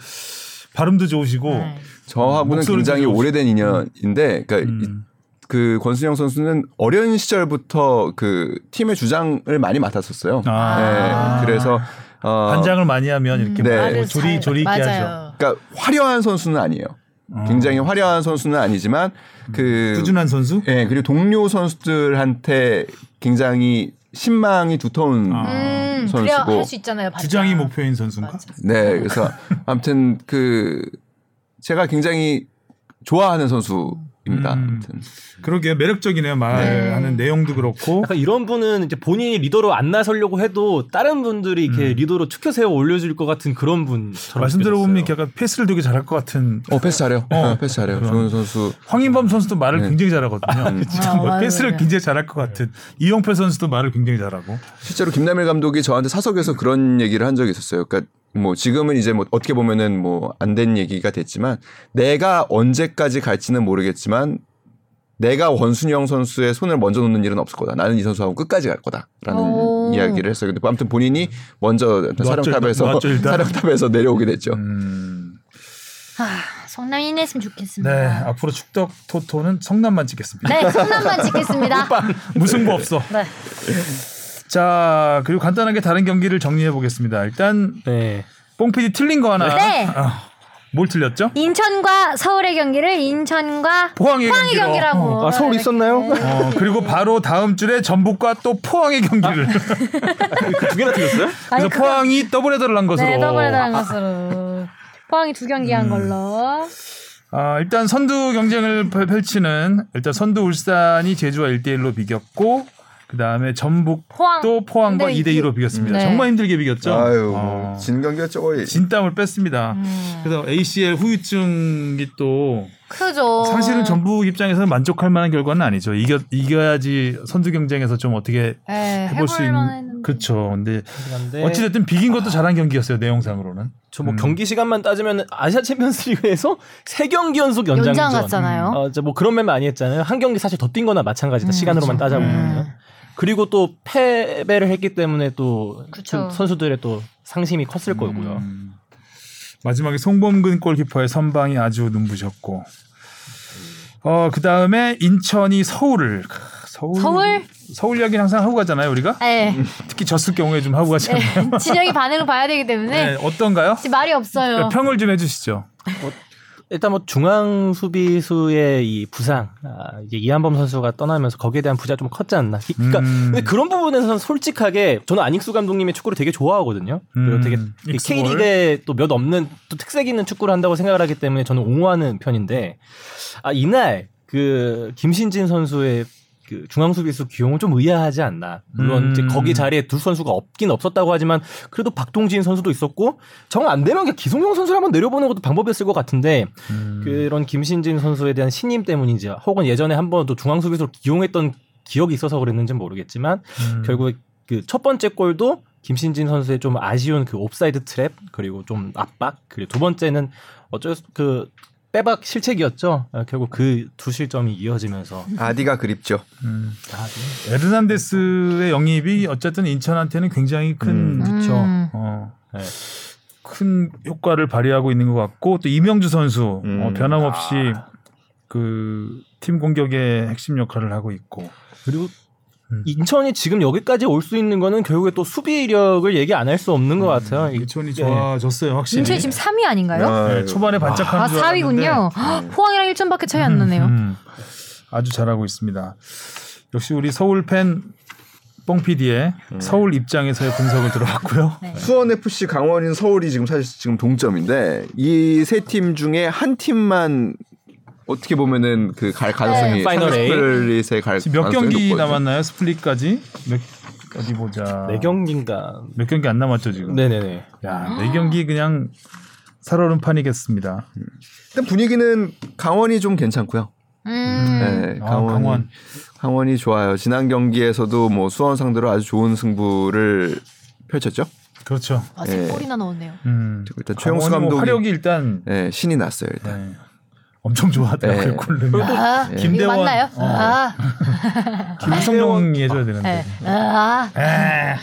발음도 좋으시고 네. 저하고는 굉장히 좋으시고. 오래된 인연인데, 그러니까 이- 음. 그 권순영 선수는 어린 시절부터 그 팀의 주장을 많이 맡았었어요. 아. 네, 그래서 어, 반장을 많이 하면 이렇게 네. 막 말을 조리 잘- 조리 있게 하죠. 그러니까 화려한 선수는 아니에요. 어. 굉장히 화려한 선수는 아니지만 그 꾸준한 선수? 예, 그리고 동료 선수들한테 굉장히 신망이 두터운 아. 음, 선수고. 그래야 할수 있잖아요. 반장. 주장이 목표인 선수인가? 맞아. 네, 그래서 아무튼 그 제가 굉장히 좋아하는 선수입니다. 음. 아무튼. 그러게 매력적이네요. 말하는 내용도 그렇고. 약간 이런 분은 이제 본인이 리더로 안 나서려고 해도 다른 분들이 이렇게 음. 리더로 추켜 세워 올려줄 것 같은 그런 분처럼 말씀 들어보면. 약간 패스를 되게 잘할 것 같은 어 패스 잘해요. 어. 어, 패스 잘해요. 좋은 선수. 황인범 선수도 말을 네. 굉장히 잘하거든요. 아, 맞아요, 패스를. 굉장히 잘할 것 같은 이용표 선수도 말을 굉장히 잘하고. 실제로 김남일 감독이 저한테 사석에서 그런 얘기를 한 적이 있었어요. 그러니까 뭐 지금은 이제 뭐 어떻게 보면은 뭐 안 된 얘기가 됐지만 내가 언제까지 갈지는 모르겠지만 내가 원순영 선수의 손을 먼저 놓는 일은 없을 거다. 나는 이 선수하고 끝까지 갈 거다라는 오. 이야기를 했어요. 근데 아무튼 본인이 먼저 사령탑에서 일단. 사령탑에서 내려오게 됐죠. 음. 아, 성남 인했으면 좋겠습니다. 네, 앞으로 축덕 토토는 성남만 찍겠습니다. 네, 성남만 찍겠습니다. 무승부 없어. 네. 자, 그리고 간단하게 다른 경기를 정리해 보겠습니다. 일단 네. 뽕PD 틀린 거 하나. 네. 아, 뭘 틀렸죠? 인천과 서울의 경기를 인천과 포항의, 포항의 경기로. 경기라고. 아, 서울 있었나요? 어, 그리고 바로 다음 줄에 전북과 또 포항의 경기를. 두 개나 틀렸어요? 아니, 그래서 그거- 포항이 더블 헤더를 한 것으로. 네, 더블 당한 것으로. 포항이 두 경기 한 걸로. 아, 일단 선두 경쟁을 펼- 펼치는 일단 선두 울산이 제주와 1대1로 비겼고 그다음에 전북도 포항. 포항과 근데 2대 2로 이게- 비겼습니다. 네. 정말 힘들게 비겼죠. 아유 어, 진 경기였죠 거의. 진땀을 뺐습니다. 음, 그래서 ACL 후유증이 또 크죠. 사실은 전북 입장에서는 만족할 만한 결과는 아니죠. 이겨 이겨야지 선두 경쟁에서 좀 어떻게 네, 해볼 수 있는. 그렇죠. 근데 근데 어찌 됐든 비긴 것도 잘한 경기였어요. 내용상으로는. 저뭐 음. 경기 시간만 따지면 아시아 챔피언스리그에서 세 경기 연속 연장전. 연장 갔잖아요. 어, 저뭐 그런 면 많이 했잖아요. 한 경기 사실 더 뛴 거나 마찬가지다. 음, 시간으로만 그쵸. 따져보면. 음. 그리고 또 패배를 했기 때문에 또 그쵸. 그 선수들의 또 상심이 컸을 거고요. 음. 마지막에 송범근 골키퍼의 선방이 아주 눈부셨고. 어, 그 다음에 인천이 서울을. 크, 서울. 서울? 서울 이야기는 항상 하고 가잖아요, 우리가. 네. 특히 졌을 경우에 좀 하고 가잖아요. 네. 진영이 반응을 봐야 되기 때문에 네, 어떤가요? 지금 말이 없어요. 평을 좀 해주시죠. 일단 뭐 중앙 수비수의 이 부상, 아, 이제 이한범 선수가 떠나면서 거기에 대한 부자 좀 컸지 않나. 히- 그러니까 음. 근데 그런 부분에서는 솔직하게 저는 안익수 감독님의 축구를 되게 좋아하거든요. 그리고 음, 되게 익스볼. K리그에 또 몇 없는 또 특색 있는 축구를 한다고 생각을 하기 때문에 저는 옹호하는 편인데 아 이날 그 김신진 선수의 그 중앙 수비수 기용은 좀 의아하지 않나. 물론 음. 이제 거기 자리에 두 선수가 없긴 없었다고 하지만 그래도 박동진 선수도 있었고 정 안 되면 그냥 기성용 선수를 한번 내려보는 것도 방법이었을 것 같은데 음. 그런 김신진 선수에 대한 신임 때문인지 혹은 예전에 한번 또 중앙 수비수로 기용했던 기억이 있어서 그랬는지는 모르겠지만 음. 결국 그첫 번째 골도 김신진 선수의 좀 아쉬운 그 옵사이드 트랩 그리고 좀 압박 그리고 두 번째는 어쩔 수, 그 빼박 실책이었죠. 아, 결국 그 두 실점이 이어지면서 아디가 그립죠. 음. 아, 네. 에르난데스의 영입이 어쨌든 인천한테는 굉장히 큰 음. 그쵸. 어, 네. 큰 효과를 발휘하고 있는 것 같고 또 이명주 선수 음. 어, 변함없이 그팀 공격의 핵심 역할을 하고 있고 그리고 음. 인천이 지금 여기까지 올 수 있는 거는 결국에 또 수비력을 얘기 안 할 수 없는 것 같아요. 이- 인천이 예. 좋아졌어요 확실히. 인천이 지금 3위 아닌가요? 네, 초반에 반짝하는 아, 줄 4위군요. 알았는데 포항이랑 1점밖에 차이 안 나네요. 음, 아주 잘하고 있습니다. 역시 우리 서울 팬 뽕PD의 음. 서울 입장에서의 분석을 들어봤고요. 네. 수원 FC, 강원인, 서울이 지금 사실 지금 동점인데 이 세 팀 중에 한 팀만 어떻게 보면은 그 갈 가능성이 네. 파이널 A. 스플릿에 갈 지금 몇 가능성이 경기 높거든요. 남았나요? 스플릿까지? 몇 어디 보자. 네 경기인가. 몇 경기 안 남았죠 지금. 네네네. 야, 네 경기 그냥 살얼음 판이겠습니다. 일단 분위기는 강원이 좀 괜찮고요. 음. 네, 아, 강원이, 강원. 강원이 좋아요. 지난 경기에서도 뭐 수원 상대로 아주 좋은 승부를 펼쳤죠. 그렇죠. 아, 네. 세 골이나 넣었네요. 음. 일단 최용수 강원이 뭐 감독이 화력이 일단 네, 신이 났어요 일단. 네, 엄청 좋아하더라고요. 네. 골 넣으면. 아, 이거 김대원. 맞나요? 어. 아, 김성용이 해줘야 되는데. 네. 아, 에,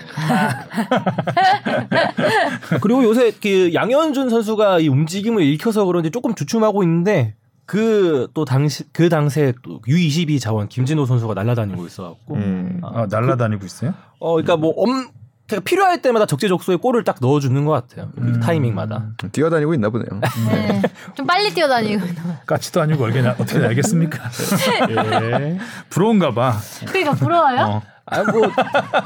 그리고 요새 그 양현준 선수가 이 움직임을 읽혀서 그런지 조금 주춤하고 있는데 그 또 당시 그 당시에 또 U22 자원 김진호 선수가 날아다니고 있어갖고 음. 아, 날라다니고 있어요? 어 그러니까 뭐 엄, 그러니까 필요할 때마다 적재적소에 골을 딱 넣어주는 것 같아요 그 음. 타이밍마다 뛰어다니고 있나 보네요. 네. 좀 빨리 뛰어다니고. 까치도 아니고 얼마나 어떻게 알겠습니까? 예. 부러운가 봐. 그러니까 부러워요? 어. 아뭐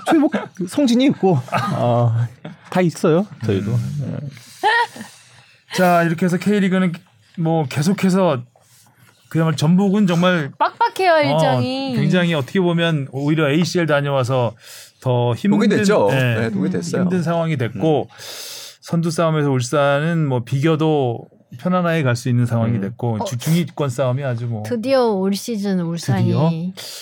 저희 뭐 성진이 있고 어, 다 있어요 저희도 자 이렇게 해서 K리그는 뭐 계속해서 그야말로 전북은 정말 빡빡해요 어, 일정이. 굉장히 어떻게 보면 오히려 ACL 다녀와서 더 힘든 됐죠. 예, 네, 독이 됐어요. 힘든 상황이 됐고 선두 싸움에서 울산은 뭐 비겨도 편안하게 갈 수 있는 상황이 음. 됐고 주- 중위권 싸움이 아주 뭐 드디어 올 시즌 울산이 드디어?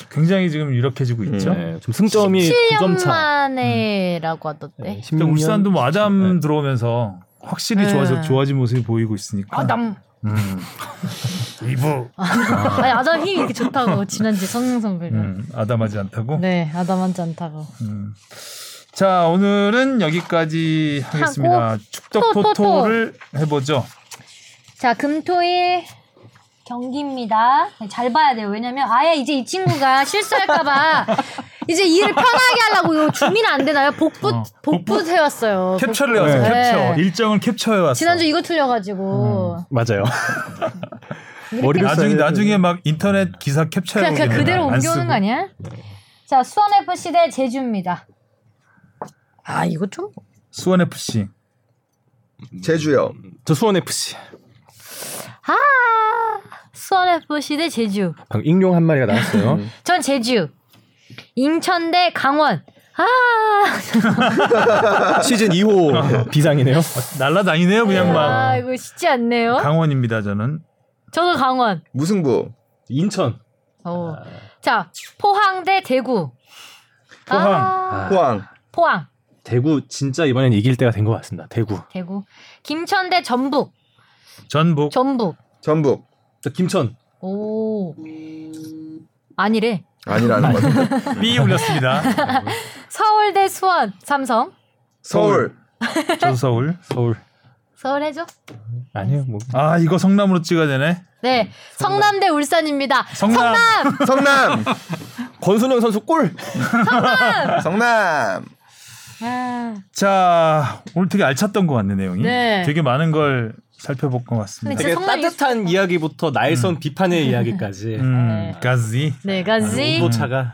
굉장히 지금 유력해지고 있죠. 네, 좀 승점이 7년 9점 차 만에라고 하던데. 네, 16년 울산도 뭐 아담 네. 들어오면서 확실히 네. 좋아져 좋아진 모습이 보이고 있으니까. 아담. 음. 이부. 아니 아담 힘이 이렇게 좋다고 지난주 성능 선배가. 음, 아담하지 않다고. 네, 아담하지 않다고. 음. 자 오늘은 여기까지 하겠습니다. 축덕 또, 또, 또. 토토를 해보죠. 자, 금토일 경기입니다. 네, 잘 봐야 돼요. 왜냐면 아예 이제 이 친구가 실수할까봐 이제 일을 편하게 하려고 이거 주면 안 되나요? 복붙 어, 복붙 해왔어요. 캡처를 해왔어요. 네. 캡처. 일정을 캡처해 왔어. 지난주 이거 틀려가지고 맞아요. 이렇게 머리를 나중에 나중에 막 인터넷 기사 캡처해 그냥, 그냥 그대로 옮겨오는 거 아니야? 자, 수원 FC 대 제주입니다. 아, 이거 좀 수원 FC. 제주요. 저 수원 FC. 아, 수원 FC 대 제주. 방금 익룡 한 마리가 나왔어요. 전 제주. 인천 대 강원. 아, 시즌 2호 비상이네요. 날라다니네요, 그냥 막. 아 이거 쉽지 않네요. 강원입니다, 저는. 저도 강원. 무승부. 인천. 어. 자, 포항 대 대구. 포항. 아, 포항. 포항. 대구 진짜 이번엔 이길 때가 된 것 같습니다. 대구. 대구. 김천 대 전북. 전북. 전북. 전북. 저 김천. 오. 아니래. 아니라는 것 같은데. B 울렸습니다. 서울 대 수원. 삼성. 서울. 저도 서울. 서울. 서울 해줘. 아니요 뭐. 아, 이거 성남으로 찍어야 되네. 네. 성남 대 울산입니다. 성남. 성남. 권순영 선수 골. 성남. 아, 자, 오늘 되게 알찼던 것 같네, 내용이. 네. 되게 많은 걸 살펴볼 것 같습니다. 되게 따뜻한 이야기부터 날선 비판의 이야기까지. 음, 가지. 네, 가지. 온도차가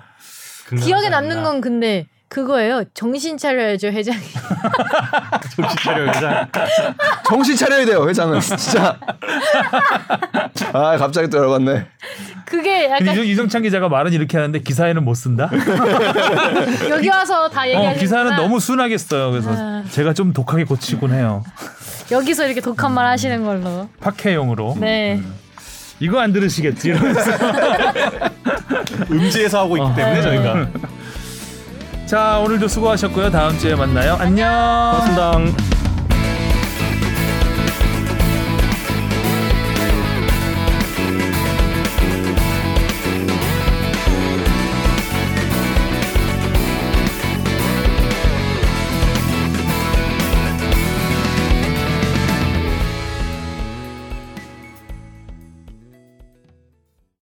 기억에 남는 건 근데 그거예요. 정신 차려야죠, 회장이. 정신 차려 회장. 정신 차려야 돼요, 회장은. 진짜. 아, 갑자기 또 열받네. 그게 약간 이정- 이정찬 기자가 말은 이렇게 하는데 기사에는 못 쓴다. 여기 와서 다 어, 얘기하는 기사는 너무 순하게 써요. 그래서 아. 제가 좀 독하게 고치곤 해요. 여기서 이렇게 독한 말 하시는 걸로. 박해용으로. 네. 이거 안 들으시겠지 이러면서. 음지에서 하고 있기 때문에 저희가. 자 오늘도 수고하셨고요. 다음 주에 만나요. 안녕. 고맙습니다.